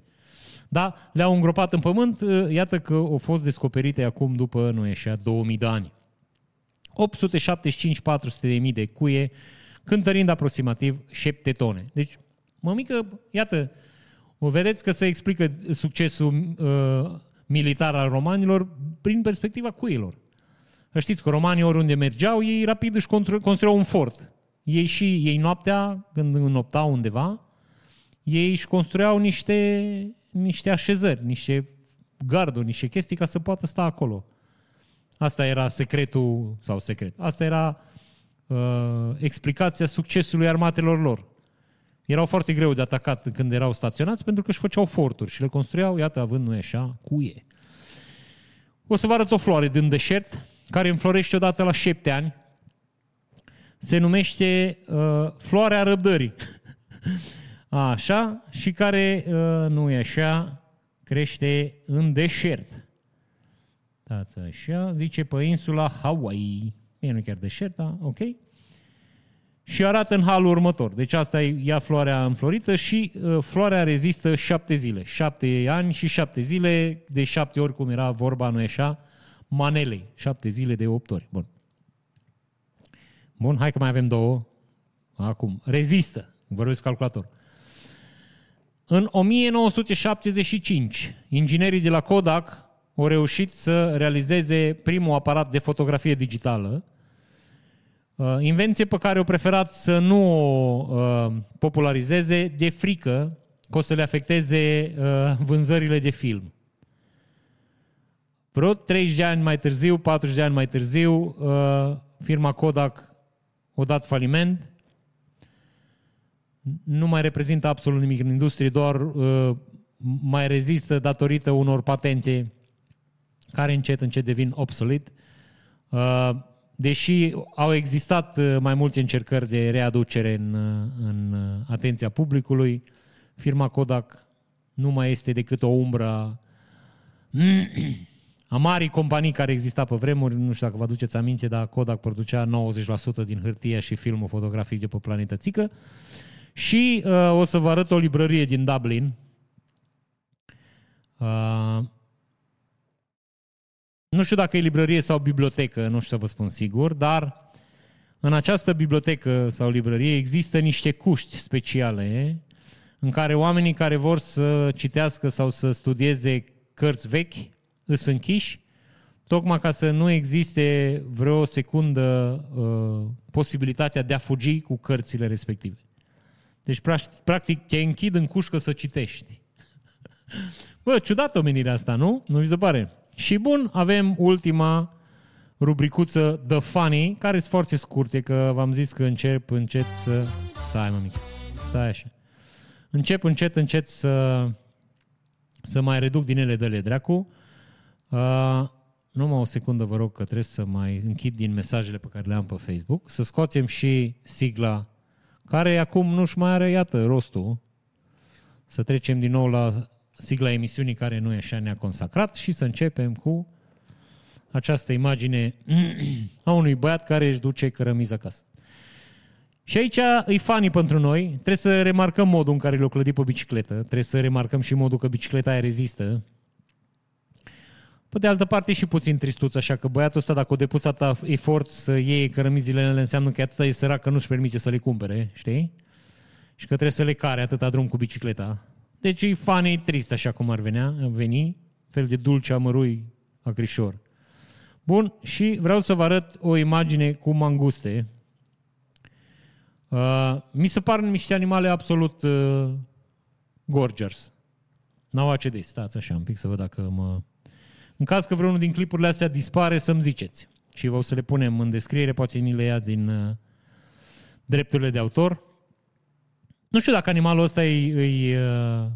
Da, le-au îngropat în pământ, iată că au fost descoperite acum după, nu e așa, 2000 de ani. 875-400 de mii de cuie, cântărind aproximativ 7 tone. Deci, mămică, iată, vedeți că se explică succesul uh, militar al romanilor prin perspectiva cuilor. Știți că romanii oriunde mergeau, ei rapid își construiau un fort ei și ei noaptea, când înoptau undeva, ei își construiau niște, niște așezări, niște garduri, niște chestii ca să poată sta acolo. Asta era secretul, sau secret, asta era uh, explicația succesului armatelor lor. Erau foarte greu de atacat când erau staționați pentru că își făceau forturi și le construiau, iată, având nu așa, cuie. O să vă arăt o floare din deșert care înflorește odată la șapte ani se numește uh, Floarea Răbdării. Așa, și care, uh, nu e așa, crește în deșert. Dați așa, zice pe insula Hawaii. E nu chiar deșert, da? Ok? Și arată în halul următor. Deci asta e ea floarea înflorită și uh, floarea rezistă șapte zile. Șapte ani și șapte zile, de șapte ori, cum era vorba, nu e așa, manelei. Șapte zile de opt ori. Bun. Bun, hai că mai avem două. Acum, rezistă. Vorbesc calculator. În 1975, inginerii de la Kodak au reușit să realizeze primul aparat de fotografie digitală, uh, invenție pe care au preferat să nu o uh, popularizeze de frică că o să le afecteze uh, vânzările de film. Vreo 30 de ani mai târziu, 40 de ani mai târziu, firma Kodak o dat faliment, nu mai reprezintă absolut nimic în industrie, doar uh, mai rezistă datorită unor patente care încet, încet devin obsolete. Uh, deși au existat uh, mai multe încercări de readucere în, uh, în uh, atenția publicului, firma Kodak nu mai este decât o umbră a marii companii care exista pe vremuri, nu știu dacă vă aduceți aminte, dar Kodak producea 90% din hârtie și filmul fotografic de pe planetă Țică. Și uh, o să vă arăt o librărie din Dublin. Uh, nu știu dacă e librărie sau bibliotecă, nu știu să vă spun sigur, dar în această bibliotecă sau librărie există niște cuști speciale în care oamenii care vor să citească sau să studieze cărți vechi îs închiși, tocmai ca să nu existe vreo secundă uh, posibilitatea de a fugi cu cărțile respective. Deci, practic, te închid în cușcă să citești. Bă, ciudat omenirea asta, nu? Nu vi se pare? Și bun, avem ultima rubricuță The Funny, care sunt foarte scurte, că v-am zis că încep încet să... Stai, mămic. Stai așa. Încep încet, încet să, să mai reduc din ele de le dracu. Uh, numai o secundă vă rog că trebuie să mai închid din mesajele pe care le am pe Facebook, să scoatem și sigla care acum nu-și mai are, iată, rostul. Să trecem din nou la sigla emisiunii care nu e așa ne-a consacrat și să începem cu această imagine a unui băiat care își duce cărămiza acasă. Și aici e funny pentru noi. Trebuie să remarcăm modul în care l-a clădit pe bicicletă. Trebuie să remarcăm și modul că bicicleta aia rezistă Pe de altă parte și puțin tristuț, așa că băiatul ăsta, dacă o depus atâta efort să iei cărămizile ele, înseamnă că atâta e sărac că nu-și permite să le cumpere, știi? Și că trebuie să le care atâta drum cu bicicleta. Deci e funny, trist așa cum ar venea, veni, fel de dulce amărui acrișor. Bun, și vreau să vă arăt o imagine cu manguste. Uh, mi se par niște animale absolut uh, gorgers. N-au ACD, stați așa un pic să văd dacă mă... În caz că vreunul din clipurile astea dispare, să-mi ziceți. Și vă o să le punem în descriere, poate ni le ia din uh, drepturile de autor. Nu știu dacă animalul ăsta e, e uh,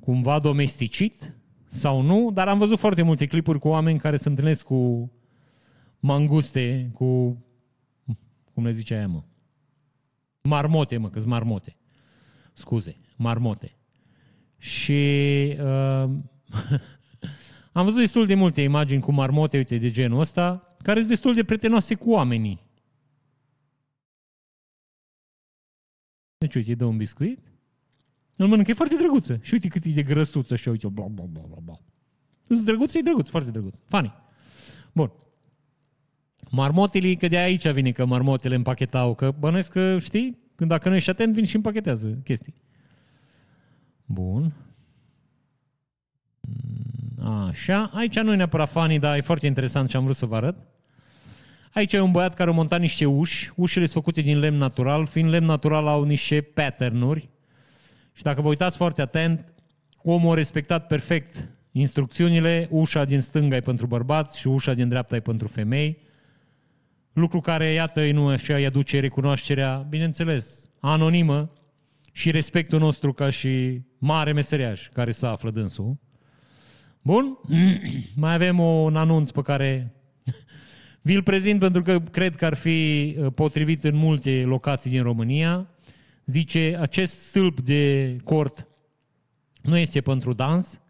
cumva domesticit sau nu, dar am văzut foarte multe clipuri cu oameni care se întâlnesc cu manguste, cu, cum le zice aia, mă? Marmote, mă, că marmote. Scuze, marmote. Și uh, am văzut destul de multe imagini cu marmote, uite, de genul ăsta, care sunt destul de prietenoase cu oamenii. Deci, uite, îi dă un biscuit, îl mănâncă, e foarte drăguță. Și uite cât e de grăsuță așa, uite, bla, bla, bla, bla, bla. Sunt drăguț, e drăguț, foarte drăguț. Funny. Bun. Marmotele, că de aici vine că marmotele împachetau, că bănuiesc că, știi, când dacă nu ești atent, vin și împachetează chestii. Bun. Așa, aici nu e neapărat funny, dar e foarte interesant și am vrut să vă arăt. Aici e un băiat care a montat niște uși. Ușile sunt făcute din lemn natural. Fiind lemn natural, au niște pattern-uri. Și dacă vă uitați foarte atent, omul a respectat perfect instrucțiunile. Ușa din stânga e pentru bărbați și ușa din dreapta e pentru femei. Lucru care, iată, nu așa îi aduce recunoașterea, bineînțeles, anonimă și respectul nostru ca și mare meseriaș care se află dânsul. Bun? Mai avem un anunț pe care vi-l prezint pentru că cred că ar fi uh, potrivit în multe locații din România. Zice, acest stâlp de cort nu este pentru dans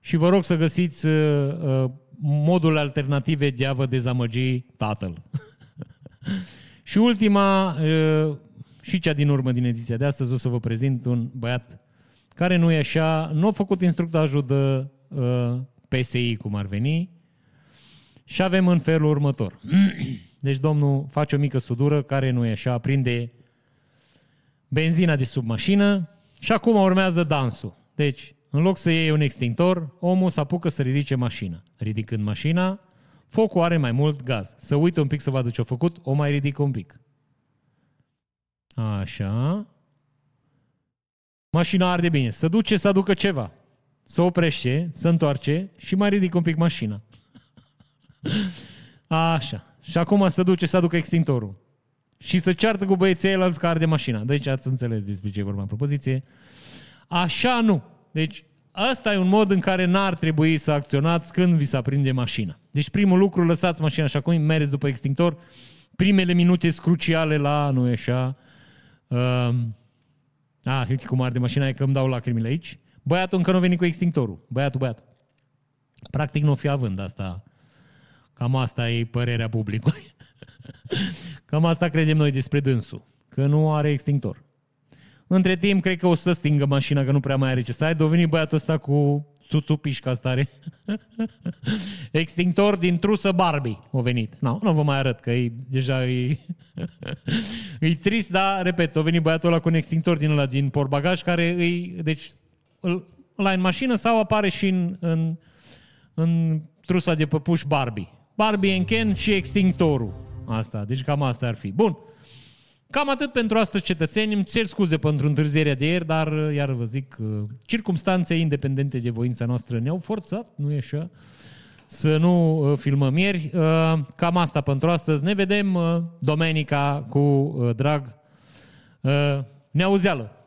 și vă rog să găsiți uh, uh, modul alternative de a vă dezamăgi tatăl. și ultima, uh, și cea din urmă din ediția de astăzi, o să vă prezint un băiat care nu e așa, nu a făcut instructajul de uh, PSI, cum ar veni, și avem în felul următor. Deci domnul face o mică sudură care nu e așa, prinde benzina de sub mașină și acum urmează dansul. Deci, în loc să iei un extintor, omul se apucă să ridice mașina. Ridicând mașina, focul are mai mult gaz. Să uită un pic să vadă ce-a făcut, o mai ridică un pic. Așa. Mașina arde bine. Să duce să aducă ceva. Să oprește, să întoarce și mai ridică un pic mașina. Așa. Și acum să duce să aducă extintorul. Și să ceartă cu băieții ăilalți că arde mașina. Deci ați înțeles despre ce e vorba în propoziție. Așa nu. Deci Asta e un mod în care n-ar trebui să acționați când vi se aprinde mașina. Deci primul lucru, lăsați mașina așa cum mergeți după extintor. Primele minute sunt cruciale la, nu e așa, uh, ah, uite cum arde mașina, e că îmi dau lacrimile aici. Băiatul încă nu a venit cu extintorul. Băiatul, băiatul. Practic nu o fi având asta. Cam asta e părerea publicului. Cam asta credem noi despre dânsul. Că nu are extintor. Între timp, cred că o să stingă mașina, că nu prea mai are ce să ai. Doveni băiatul ăsta cu țuțupișca stare. Extintor din trusă Barbie a venit. Nu, nu vă mai arăt, că e, deja e, e trist, dar, repet, a venit băiatul ăla cu un extintor din ăla din porbagaj, care e, deci, la în mașină sau apare și în, în, în trusa de păpuș Barbie. Barbie în Ken și extintorul. Asta, deci cam asta ar fi. Bun. Cam atât pentru astăzi, cetățeni. Îmi cer scuze pentru întârzierea de ieri, dar, iar vă zic, circumstanțe independente de voința noastră ne-au forțat, nu e așa, să nu uh, filmăm ieri. Uh, cam asta pentru astăzi. Ne vedem uh, domenica cu drag. Ne auzeală. Pa!